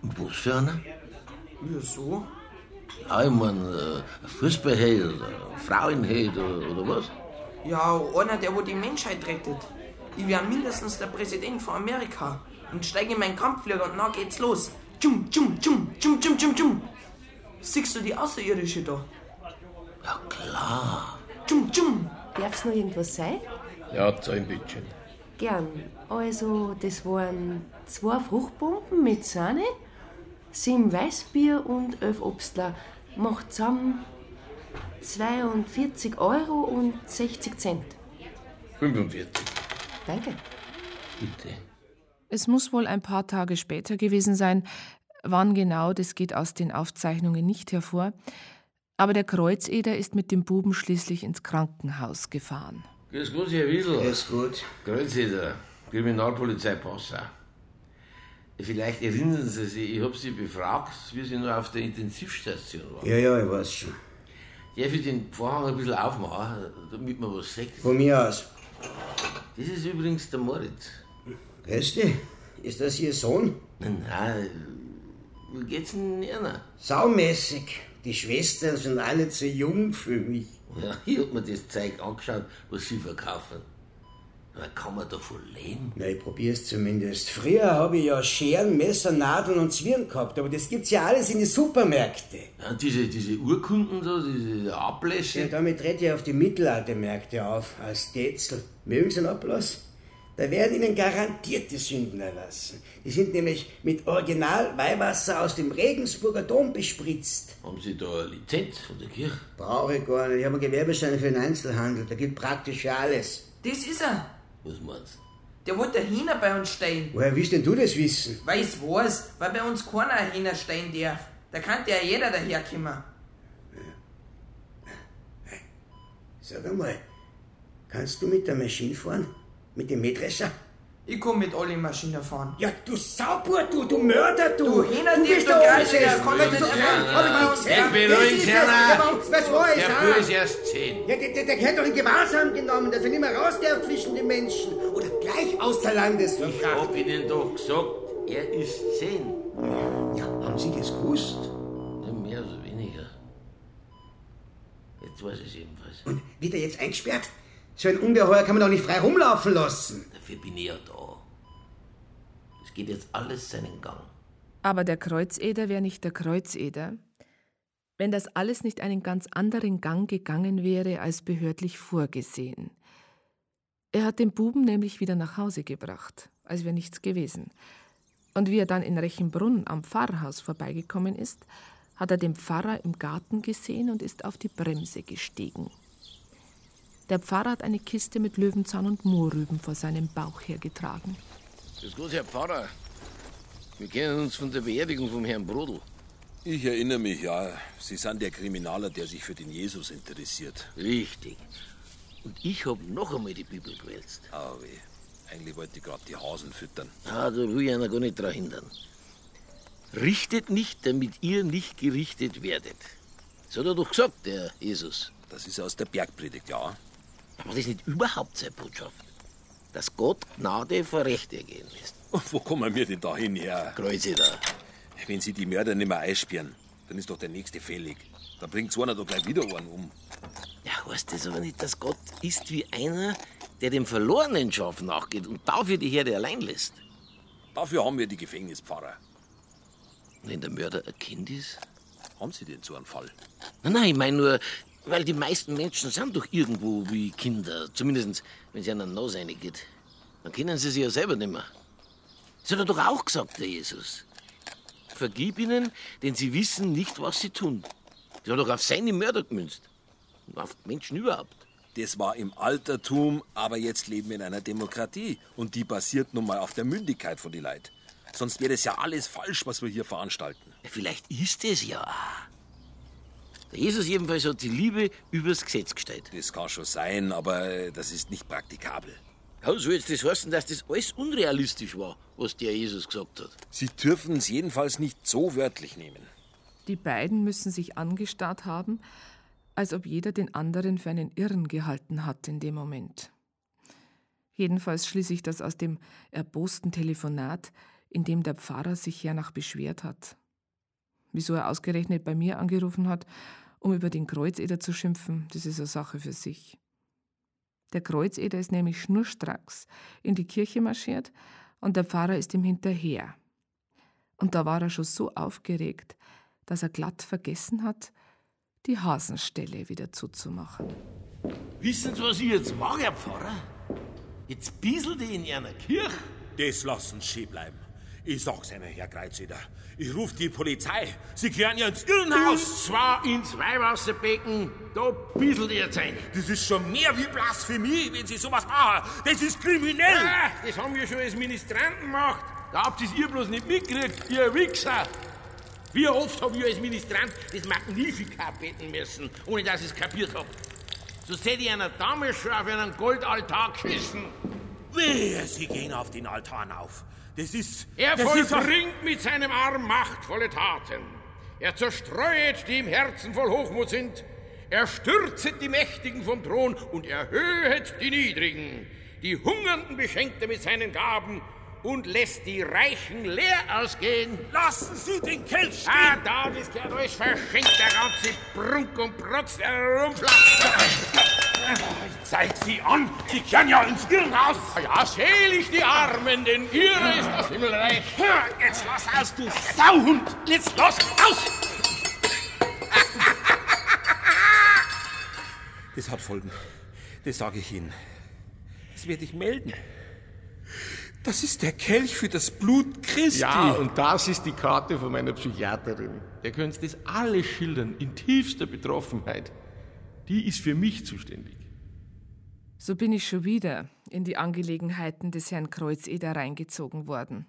Speaker 3: Und was für einer?
Speaker 11: Wieso?
Speaker 3: Ja, ich mein, äh, ein Fußballheld Frauenheld oder, was?
Speaker 11: Ja, einer, der wo die Menschheit rettet. Ich wär mindestens der Präsident von Amerika und steige in meinen Kampfflieger und dann geht's los. Tschum, tschum, tschum, tschum, tschum, tschum, tschum. Siehst du die Außerirdische da?
Speaker 3: Ja, klar.
Speaker 11: Tschum, tschum.
Speaker 4: Darf's noch irgendwas sein?
Speaker 3: Ja, zahlen bitte.
Speaker 4: Gern. Also, das waren zwei Fruchtbomben mit Sahne, sieben Weißbier und elf Obstler. Macht zusammen 42 Euro und 60 Cent.
Speaker 3: 45.
Speaker 4: Danke.
Speaker 3: Bitte.
Speaker 6: Es muss wohl ein paar Tage später gewesen sein. Wann genau, das geht aus den Aufzeichnungen nicht hervor. Aber der Kreuzeder ist mit dem Buben schließlich ins Krankenhaus gefahren.
Speaker 3: Grüß Gott, Herr Wiesel.
Speaker 18: Grüß Gott.
Speaker 3: Grüezi, der Kriminalpolizei Passau. Vielleicht erinnern Sie sich, ich habe Sie befragt, wie Sie noch auf der Intensivstation waren.
Speaker 18: Ja, ja, ich weiß schon.
Speaker 3: Darf ich den Vorhang ein bisschen aufmachen, damit man was sieht?
Speaker 18: Von mir aus.
Speaker 3: Das ist übrigens der Moritz.
Speaker 18: Dich. Ist das Ihr Sohn?
Speaker 3: Nein, nein. Wie geht's denn Ihnen?
Speaker 18: Saumäßig. Die Schwestern sind alle zu jung für mich.
Speaker 3: Ja, [LAUGHS] ich hab mir das Zeug angeschaut, was Sie verkaufen. Aber kann man davon leben?
Speaker 18: Na, ich probier's zumindest. Früher habe ich ja Scheren, Messer, Nadeln und Zwirn gehabt, aber das gibt's ja alles in den Supermärkten.
Speaker 3: Ja, diese, diese Urkunden da, diese Ablässe.
Speaker 18: Ja, damit tritt ich auf die Mittelaltermärkte auf, als Detzel. Mögen Sie einen Ablass? Da werden Ihnen garantiert die Sünden erlassen. Die sind nämlich mit Original-Weihwasser aus dem Regensburger Dom bespritzt.
Speaker 3: Haben Sie da eine Lizenz von der Kirche?
Speaker 18: Brauche ich gar nicht. Ich habe einen Gewerbeschein für den Einzelhandel. Der gilt praktisch für alles.
Speaker 11: Das ist er.
Speaker 3: Was meinst du?
Speaker 11: Der wollte Hühner bei uns stehen.
Speaker 18: Woher willst denn du das wissen?
Speaker 11: Weil ich's weiß, weil bei uns keiner ein Hühner stehen darf. Da kann ja jeder daherkommen.
Speaker 18: Sag einmal, kannst du mit der Maschine fahren? Mit dem Mähdrescher?
Speaker 11: Ich komm mit alle Maschinen fahren.
Speaker 18: Ja, du Saubur, du, du Mörder, du!
Speaker 11: Du Hühner,
Speaker 18: du bist
Speaker 11: der
Speaker 18: gesessen.
Speaker 11: kann
Speaker 18: Ja,
Speaker 11: nicht immer-
Speaker 18: ist- Hab ich gesehen.
Speaker 3: Ich bin ruhig, Herr.
Speaker 18: Was war es?
Speaker 3: Der? Bub ist erst zehn.
Speaker 18: Ja, der, der, der gehört doch in Gewahrsam genommen, dass er nicht mehr raus darf zwischen den Menschen. Oder gleich außer Landes
Speaker 3: Ich hab Ihnen doch gesagt, er ist zehn.
Speaker 18: Ja, haben Sie das gewusst?
Speaker 3: Ja, mehr oder weniger. Jetzt weiß ich es jedenfalls.
Speaker 18: Und wird er jetzt eingesperrt? So ein Ungeheuer kann man doch nicht frei rumlaufen lassen.
Speaker 3: Dafür bin ich ja da. Es geht jetzt alles seinen Gang.
Speaker 6: Aber der Kreuzeder wäre nicht der Kreuzeder, wenn das alles nicht einen ganz anderen Gang gegangen wäre als behördlich vorgesehen. Er hat den Buben nämlich wieder nach Hause gebracht, als wäre nichts gewesen. Und wie er dann in Rechenbrunn am Pfarrhaus vorbeigekommen ist, hat er den Pfarrer im Garten gesehen und ist auf die Bremse gestiegen. Der Pfarrer hat eine Kiste mit Löwenzahn und Mohrrüben vor seinem Bauch hergetragen.
Speaker 3: Das gut, Herr Pfarrer. Wir kennen uns von der Beerdigung vom Herrn Brodel.
Speaker 14: Ich erinnere mich, ja. Sie sind der Kriminaler, der sich für den Jesus interessiert.
Speaker 3: Richtig. Und ich hab noch einmal die Bibel gewälzt.
Speaker 14: Ah, weh. Eigentlich wollte ich gerade die Hasen füttern.
Speaker 3: Ah, da will ich einer gar nicht daran hindern. Richtet nicht, damit ihr nicht gerichtet werdet. Das hat er doch gesagt, der Jesus.
Speaker 14: Das ist aus der Bergpredigt, ja.
Speaker 3: Aber das ist nicht überhaupt seine Botschaft. Dass Gott Gnade vor Recht ergehen lässt.
Speaker 14: Wo kommen wir denn da hin, Herr?
Speaker 3: Kreuze da.
Speaker 14: Wenn Sie die Mörder nicht mehr einsperren, dann ist doch der nächste fällig. Da bringt so einer doch gleich wieder einen um.
Speaker 3: Ja, heißt das aber nicht, dass Gott ist wie einer, der dem verlorenen Schaf nachgeht und dafür die Herde allein lässt?
Speaker 14: Dafür haben wir die Gefängnispfarrer.
Speaker 3: Wenn der Mörder ein Kind ist?
Speaker 14: Haben Sie denn so einen Fall?
Speaker 3: Nein, nein, ich meine nur, weil die meisten Menschen sind doch irgendwo wie Kinder. Zumindest, wenn sie an den Nase reingeht. Dann kennen sie sich ja selber nicht mehr. Das hat er doch auch gesagt, der Jesus. Vergib ihnen, denn sie wissen nicht, was sie tun. Das hat doch auf seine Mörder gemünzt. Und auf Menschen überhaupt.
Speaker 14: Das war im Altertum, aber jetzt leben wir in einer Demokratie. Und die basiert nun mal auf der Mündigkeit von die Leid. Sonst wäre das ja alles falsch, was wir hier veranstalten.
Speaker 3: Vielleicht ist es ja. Der Jesus jedenfalls hat die Liebe übers Gesetz gestellt.
Speaker 14: Das kann schon sein, aber äh, das ist nicht praktikabel.
Speaker 3: Ja, soll jetzt das heißen, dass das alles unrealistisch war, was der Jesus gesagt hat?
Speaker 14: Sie dürfen es jedenfalls nicht so wörtlich nehmen.
Speaker 6: Die beiden müssen sich angestarrt haben, als ob jeder den anderen für einen Irren gehalten hat in dem Moment. Jedenfalls schließe ich das aus dem erbosten Telefonat, in dem der Pfarrer sich hernach beschwert hat. Wieso er ausgerechnet bei mir angerufen hat, um über den Kreuzeder zu schimpfen, das ist eine Sache für sich. Der Kreuzeder ist nämlich schnurstracks in die Kirche marschiert und der Pfarrer ist ihm hinterher. Und da war er schon so aufgeregt, dass er glatt vergessen hat, die Hasenstelle wieder zuzumachen.
Speaker 3: Wissen Sie, was ich jetzt mache, Herr Pfarrer? Jetzt bieselt ich in einer Kirche.
Speaker 9: Das lassen Sie bleiben. Ich sag's Ihnen, Herr Kreuzeder. Ich ruf die Polizei. Sie gehören ja ins Irrenhaus.
Speaker 3: Und zwar ins Weihwasserbecken. Da bisselt ihr jetzt ein.
Speaker 9: Das ist schon mehr wie Blasphemie, wenn Sie sowas machen. Das ist kriminell.
Speaker 3: Ja, das haben wir schon als Ministranten gemacht. Da habt ihr's ihr bloß nicht mitgekriegt, ihr Wichser. Wie oft hab ich als Ministrant das Magnificat beten müssen, ohne dass ich's kapiert hab. So hätte ich einer Dame schon auf einen Goldaltar geschissen.
Speaker 9: Wehe, Sie gehen auf den Altar auf. Das ist.
Speaker 3: Er
Speaker 9: das ist
Speaker 3: vollbringt mit seinem Arm machtvolle Taten. Er zerstreuet, die im Herzen voll Hochmut sind. Er stürzet die Mächtigen vom Thron und erhöhet die Niedrigen. Die Hungernden beschenkt er mit seinen Gaben und lässt die Reichen leer ausgehen.
Speaker 9: Lassen Sie den Kelch stehen!
Speaker 3: Ah, da, das gehört alles verschenkt, der ganze Prunk und Protz, der rumplatzt.
Speaker 9: Ich zeig Sie an! Sie kehren ja ins Irrenhaus!
Speaker 3: Ja, selig die Armen, denn ihre ist das Himmelreich.
Speaker 9: Jetzt lass aus, du Sauhund! Jetzt los, aus! Das hat Folgen. Das sage ich Ihnen. Das werde ich melden. Das ist der Kelch für das Blut Christi.
Speaker 15: Ja, und das ist die Karte von meiner Psychiaterin. Der könnt das alles schildern, in tiefster Betroffenheit. Die ist für mich zuständig.
Speaker 6: So bin ich schon wieder in die Angelegenheiten des Herrn Kreuzeder reingezogen worden.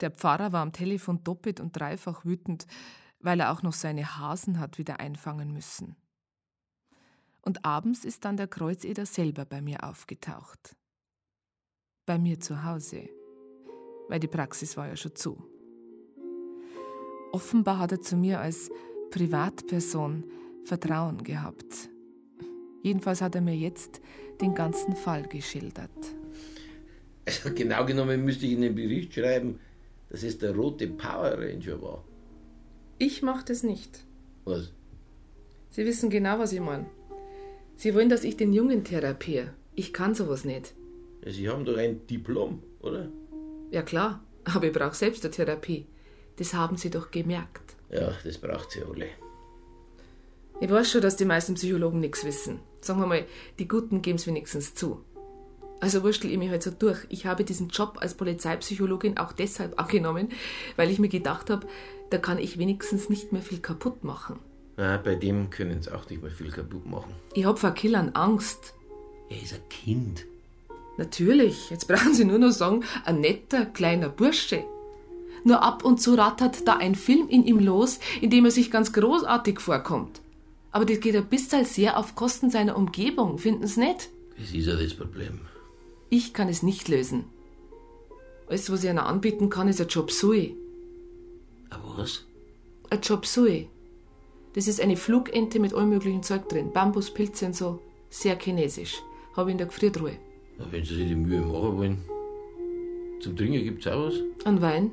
Speaker 6: Der Pfarrer war am Telefon doppelt und dreifach wütend, weil er auch noch seine Hasen hat wieder einfangen müssen. Und abends ist dann der Kreuzeder selber bei mir aufgetaucht. Bei mir zu Hause, weil die Praxis war ja schon zu. Offenbar hat er zu mir als Privatperson Vertrauen gehabt. Jedenfalls hat er mir jetzt den ganzen Fall geschildert.
Speaker 3: Also genau genommen müsste ich in den Bericht schreiben, dass es der rote Power Ranger war.
Speaker 6: Ich mach das nicht.
Speaker 3: Was?
Speaker 6: Sie wissen genau, was ich meine. Sie wollen, dass ich den Jungen therapiere. Ich kann sowas nicht.
Speaker 3: Ja, Sie haben doch ein Diplom, oder?
Speaker 6: Ja klar, aber ich brauche selbst eine Therapie. Das haben Sie doch gemerkt.
Speaker 3: Ja, das braucht sie alle.
Speaker 6: Ich weiß schon, dass die meisten Psychologen nichts wissen. Sagen wir mal, die Guten geben es wenigstens zu. Also wurschtel ich mich halt so durch. Ich habe diesen Job als Polizeipsychologin auch deshalb angenommen, weil ich mir gedacht habe, da kann ich wenigstens nicht mehr viel kaputt machen.
Speaker 3: Na, bei dem können sie auch nicht mehr viel kaputt machen.
Speaker 6: Ich hab vor Killern Angst.
Speaker 3: Er ist ein Kind.
Speaker 6: Natürlich, jetzt brauchen Sie nur noch sagen, ein netter kleiner Bursche. Nur ab und zu rattert da ein Film in ihm los, in dem er sich ganz großartig vorkommt. Aber das geht ein bisschen sehr auf Kosten seiner Umgebung, finden Sie nicht?
Speaker 3: Das ist ja das Problem.
Speaker 6: Ich kann es nicht lösen. Alles, was ich einer anbieten kann, ist ein Job Sui.
Speaker 3: Aber was?
Speaker 6: Ein Job Sui. Das ist eine Flugente mit allem möglichen Zeug drin. Bambus, Pilze und so. Sehr chinesisch. Habe ich in der Gefriertruhe.
Speaker 3: Na, wenn Sie sich die Mühe machen wollen. Zum Trinken gibt's auch was?
Speaker 6: An Wein?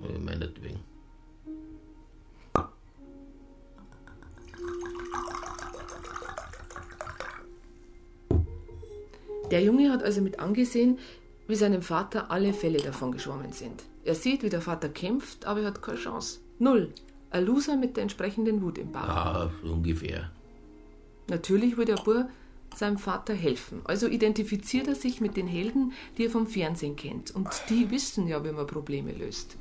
Speaker 3: Ja, meinetwegen.
Speaker 6: Der Junge hat also mit angesehen, wie seinem Vater alle Fälle davon geschwommen sind. Er sieht, wie der Vater kämpft, aber er hat keine Chance. Null. Ein Loser mit der entsprechenden Wut im Bauch.
Speaker 3: Ah, so ungefähr.
Speaker 6: Natürlich will der Bub seinem Vater helfen. Also identifiziert er sich mit den Helden, die er vom Fernsehen kennt. Und die wissen ja, wie man Probleme löst.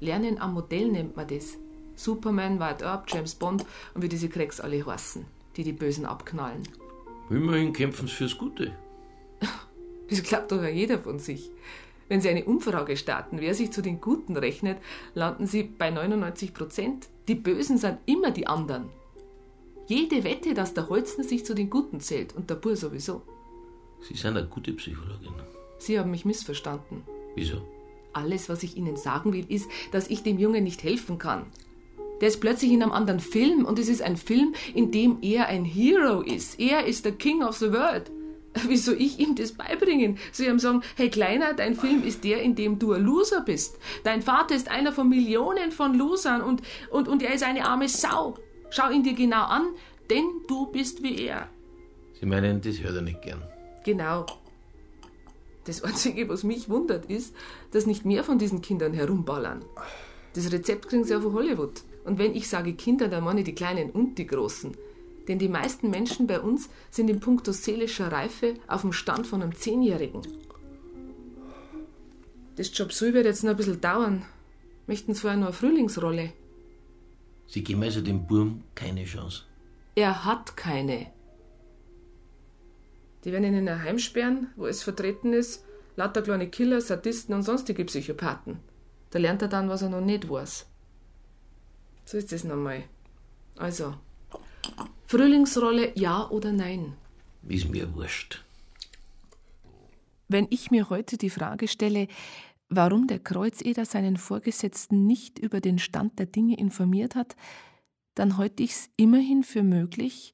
Speaker 6: Lernen am Modell nennt man das. Superman, White Earp, James Bond und wie diese Cracks alle heißen, die die Bösen abknallen.
Speaker 3: Immerhin kämpfen sie fürs Gute.
Speaker 6: Das glaubt doch ja jeder von sich. Wenn Sie eine Umfrage starten, wer sich zu den Guten rechnet, landen Sie bei 99 Prozent. Die Bösen sind immer die anderen. Jede Wette, dass der Holzner sich zu den Guten zählt und der Bur sowieso.
Speaker 3: Sie sind eine gute Psychologin.
Speaker 6: Sie haben mich missverstanden.
Speaker 3: Wieso?
Speaker 6: Alles, was ich Ihnen sagen will, ist, dass ich dem Jungen nicht helfen kann. Der ist plötzlich in einem anderen Film und es ist ein Film, in dem er ein Hero ist. Er ist der King of the World. [LAUGHS] Wie soll ich ihm das beibringen? Ich ihm sagen, hey Kleiner, dein Film ist der, in dem du ein Loser bist. Dein Vater ist einer von Millionen von Losern und, und, und er ist eine arme Sau. Schau ihn dir genau an, denn du bist wie er.
Speaker 3: Sie meinen, das hört er nicht gern.
Speaker 6: Genau. Das Einzige, was mich wundert, ist, dass nicht mehr von diesen Kindern herumballern. Das Rezept kriegen sie ja von Hollywood. Und wenn ich sage Kinder, dann meine ich die Kleinen und die Großen. Denn die meisten Menschen bei uns sind in puncto seelischer Reife auf dem Stand von einem Zehnjährigen. Das Job so wird jetzt noch ein bisschen dauern. Möchten vorher noch eine Frühlingsrolle.
Speaker 3: Sie geben also dem Burm keine Chance.
Speaker 6: Er hat keine. Die werden ihn in ein Heim sperren, wo es vertreten ist, lauter kleine Killer, Sadisten und sonstige Psychopathen. Da lernt er dann, was er noch nicht weiß. So ist es nochmal. Also, Frühlingsrolle ja oder nein?
Speaker 3: Ist mir wurscht.
Speaker 6: Wenn ich mir heute die Frage stelle, warum der Kreuzeder seinen Vorgesetzten nicht über den Stand der Dinge informiert hat, dann halte ich es immerhin für möglich,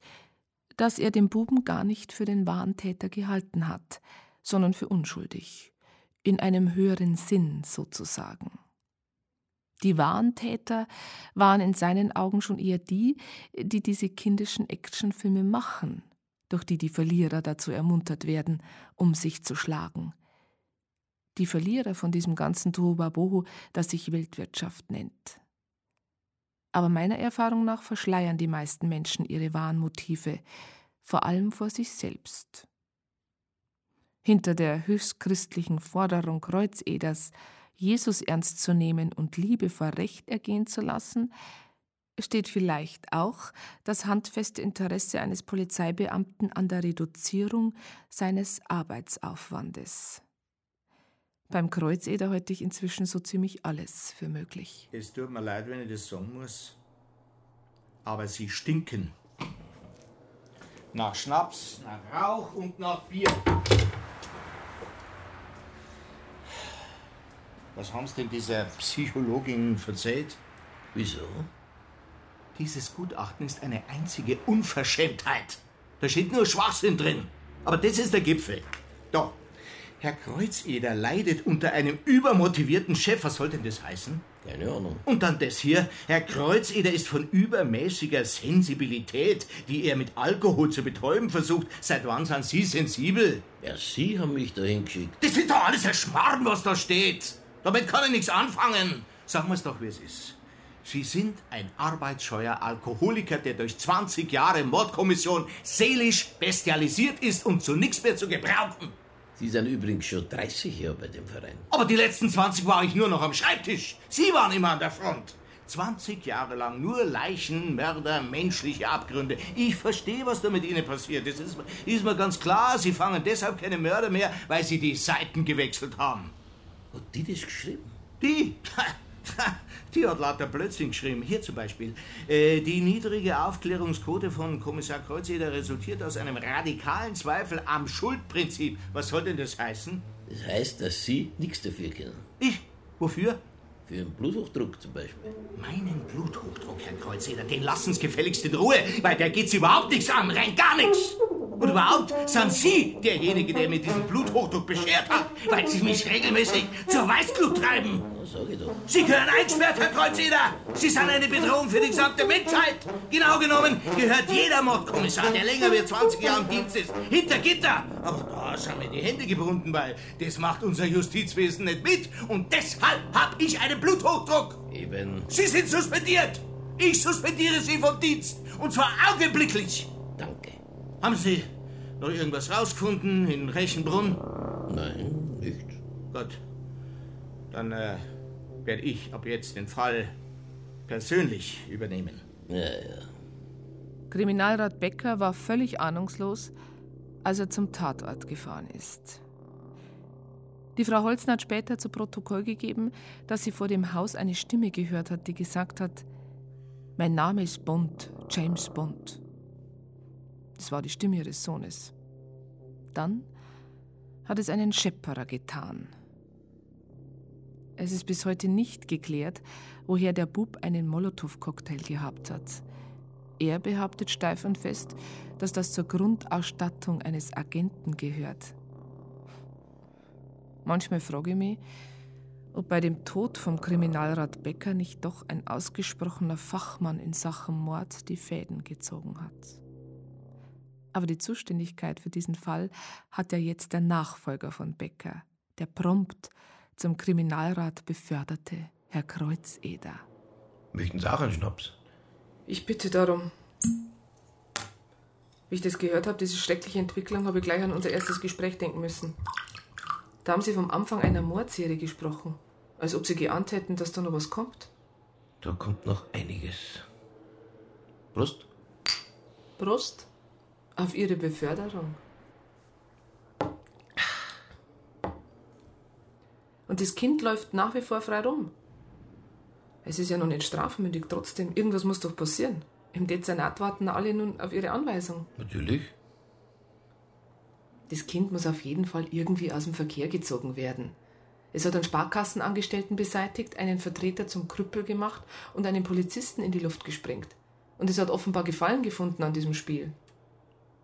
Speaker 6: dass er den Buben gar nicht für den wahren Täter gehalten hat, sondern für unschuldig, in einem höheren Sinn sozusagen. Die wahren Täter waren in seinen Augen schon eher die, die diese kindischen Actionfilme machen, durch die die Verlierer dazu ermuntert werden, um sich zu schlagen. Die Verlierer von diesem ganzen Tohuwabohu, das sich Weltwirtschaft nennt. Aber meiner Erfahrung nach verschleiern die meisten Menschen ihre wahren Motive, vor allem vor sich selbst. Hinter der höchstchristlichen Forderung Kreuzeders, Jesus ernst zu nehmen und Liebe vor Recht ergehen zu lassen, steht vielleicht auch das handfeste Interesse eines Polizeibeamten an der Reduzierung seines Arbeitsaufwandes. Beim Kreuzeder halte ich inzwischen so ziemlich alles für möglich.
Speaker 7: Es tut mir leid, wenn ich das sagen muss, aber sie stinken. Nach Schnaps, nach Rauch und nach Bier. Was haben Sie denn dieser Psychologin verzählt?
Speaker 3: Wieso?
Speaker 7: Dieses Gutachten ist eine einzige Unverschämtheit. Da steht nur Schwachsinn drin. Aber das ist der Gipfel. Da. Herr Kreuzeder leidet unter einem übermotivierten Chef. Was soll denn das heißen?
Speaker 3: Keine Ahnung.
Speaker 7: Und dann das hier. Herr Kreuzeder ist von übermäßiger Sensibilität, die er mit Alkohol zu betäuben versucht. Seit wann sind Sie sensibel?
Speaker 3: Ja, Sie haben mich dahin geschickt.
Speaker 7: Das ist doch alles ein Schmarrn, was da steht. Damit kann ich nichts anfangen. Sagen wir es doch, wie es ist. Sie sind ein arbeitsscheuer Alkoholiker, der durch 20 Jahre Mordkommission seelisch bestialisiert ist und zu nichts mehr zu gebrauchen.
Speaker 3: Sie sind übrigens schon 30 Jahre bei dem Verein.
Speaker 7: Aber die letzten 20 war ich nur noch am Schreibtisch. Sie waren immer an der Front. 20 Jahre lang nur Leichen, Mörder, menschliche Abgründe. Ich verstehe, was da mit Ihnen passiert. Ist, ist mir ganz klar. Sie fangen deshalb keine Mörder mehr, weil Sie die Seiten gewechselt haben.
Speaker 14: Hat die das geschrieben?
Speaker 7: Die? [LAUGHS] Die hat lauter Blödsinn geschrieben. Hier zum Beispiel. Äh, die niedrige Aufklärungsquote von Kommissar Kreuzeder resultiert aus einem radikalen Zweifel am Schuldprinzip. Was soll denn das heißen?
Speaker 14: Das heißt, dass Sie nichts dafür können.
Speaker 7: Ich? Wofür?
Speaker 14: Für einen Bluthochdruck zum Beispiel.
Speaker 7: Meinen Bluthochdruck, Herr Kreuzeder, den lassen Sie gefälligst in Ruhe, weil der geht's überhaupt nichts an, rein gar nichts. Und überhaupt sind Sie derjenige, der mir diesen Bluthochdruck beschert hat, weil Sie mich regelmäßig zur Weißglut treiben.
Speaker 14: Sag ich doch.
Speaker 7: Sie gehören eingesperrt, Herr Kreuzeder. Sie sind eine Bedrohung für die gesamte Menschheit. Genau genommen gehört jeder Mordkommissar, der länger wie 20 Jahre im Dienst ist, hinter Gitter. Aber da sind mir die Hände gebunden, weil das macht unser Justizwesen nicht mit. Und deshalb habe ich einen Bluthochdruck.
Speaker 14: Eben.
Speaker 7: Sie sind suspendiert. Ich suspendiere Sie vom Dienst. Und zwar augenblicklich.
Speaker 14: Danke.
Speaker 7: Haben Sie noch irgendwas rausgefunden in Rechenbrunn?
Speaker 14: Nein, nicht.
Speaker 7: Gut. Dann äh, werde ich ab jetzt den Fall persönlich übernehmen.
Speaker 14: Ja, ja.
Speaker 6: Kriminalrat Becker war völlig ahnungslos, als er zum Tatort gefahren ist. Die Frau Holzner hat später zu Protokoll gegeben, dass sie vor dem Haus eine Stimme gehört hat, die gesagt hat: Mein Name ist Bond, James Bond. Das war die Stimme ihres Sohnes. Dann hat es einen Schepperer getan. Es ist bis heute nicht geklärt, woher der Bub einen Molotow-Cocktail gehabt hat. Er behauptet steif und fest, dass das zur Grundausstattung eines Agenten gehört. Manchmal frage ich mich, ob bei dem Tod vom Kriminalrat Becker nicht doch ein ausgesprochener Fachmann in Sachen Mord die Fäden gezogen hat. Aber die Zuständigkeit für diesen Fall hat ja jetzt der Nachfolger von Becker, der prompt zum Kriminalrat beförderte Herr Kreuzeder.
Speaker 14: Möchten Sie auch einen Schnaps?
Speaker 6: Ich bitte darum. Wie ich das gehört habe, diese schreckliche Entwicklung, habe ich gleich an unser erstes Gespräch denken müssen. Da haben Sie vom Anfang einer Mordserie gesprochen, als ob Sie geahnt hätten, dass da noch was kommt.
Speaker 14: Da kommt noch einiges. Prost.
Speaker 6: Prost auf Ihre Beförderung. Und das Kind läuft nach wie vor frei rum. Es ist ja noch nicht strafmündig, trotzdem. Irgendwas muss doch passieren. Im Dezernat warten alle nun auf ihre Anweisung.
Speaker 14: Natürlich.
Speaker 6: Das Kind muss auf jeden Fall irgendwie aus dem Verkehr gezogen werden. Es hat einen Sparkassenangestellten beseitigt, einen Vertreter zum Krüppel gemacht und einen Polizisten in die Luft gesprengt. Und es hat offenbar Gefallen gefunden an diesem Spiel.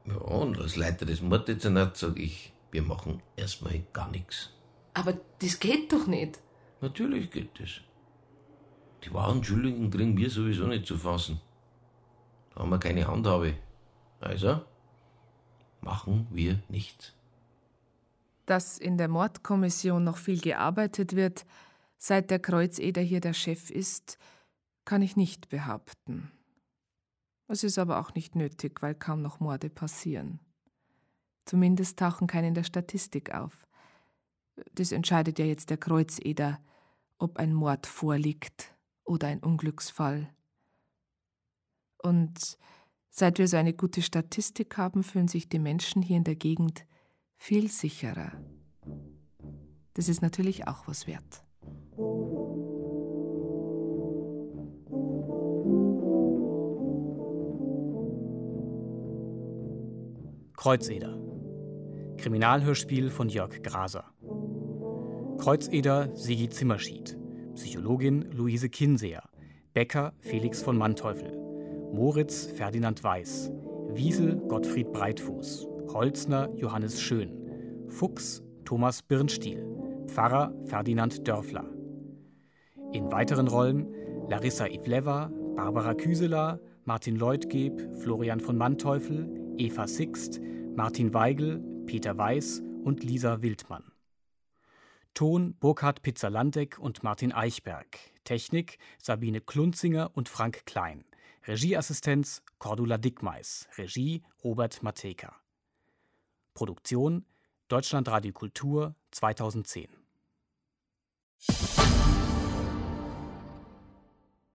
Speaker 14: Ja, und als Leiter des Morddezernats sage ich, wir machen erstmal gar nichts.
Speaker 6: Aber das geht doch nicht.
Speaker 14: Natürlich geht das. Die wahren Schuldigen kriegen wir sowieso nicht zu fassen. Da haben wir keine Handhabe. Also, machen wir nichts.
Speaker 6: Dass in der Mordkommission noch viel gearbeitet wird, seit der Kreuzeder hier der Chef ist, kann ich nicht behaupten. Es ist aber auch nicht nötig, weil kaum noch Morde passieren. Zumindest tauchen keine in der Statistik auf. Das entscheidet ja jetzt der Kreuzeder, ob ein Mord vorliegt oder ein Unglücksfall. Und seit wir so eine gute Statistik haben, fühlen sich die Menschen hier in der Gegend viel sicherer. Das ist natürlich auch was wert.
Speaker 2: Kreuzeder. Kriminalhörspiel von Jörg Graser. Kreuzeder Sigi Zimmerschied. Psychologin Luise Kinseer. Becker Felix von Manteuffel. Moritz Ferdinand Weiß. Wiesel Gottfried Breitfuß. Holzner Johannes Schön. Fuchs Thomas Birnstiel. Pfarrer Ferdinand Dörfler. In weiteren Rollen Larissa Ivleva, Barbara Küseler, Martin Leutgeb, Florian von Manteuffel, Eva Sixt, Martin Weigel, Peter Weiß und Lisa Wildmann. Ton Burkhard Pizzalandek und Martin Eichberg. Technik Sabine Klunzinger und Frank Klein. Regieassistenz Cordula Dickmeis. Regie Robert Mateka. Produktion Deutschland Radio Kultur 2010.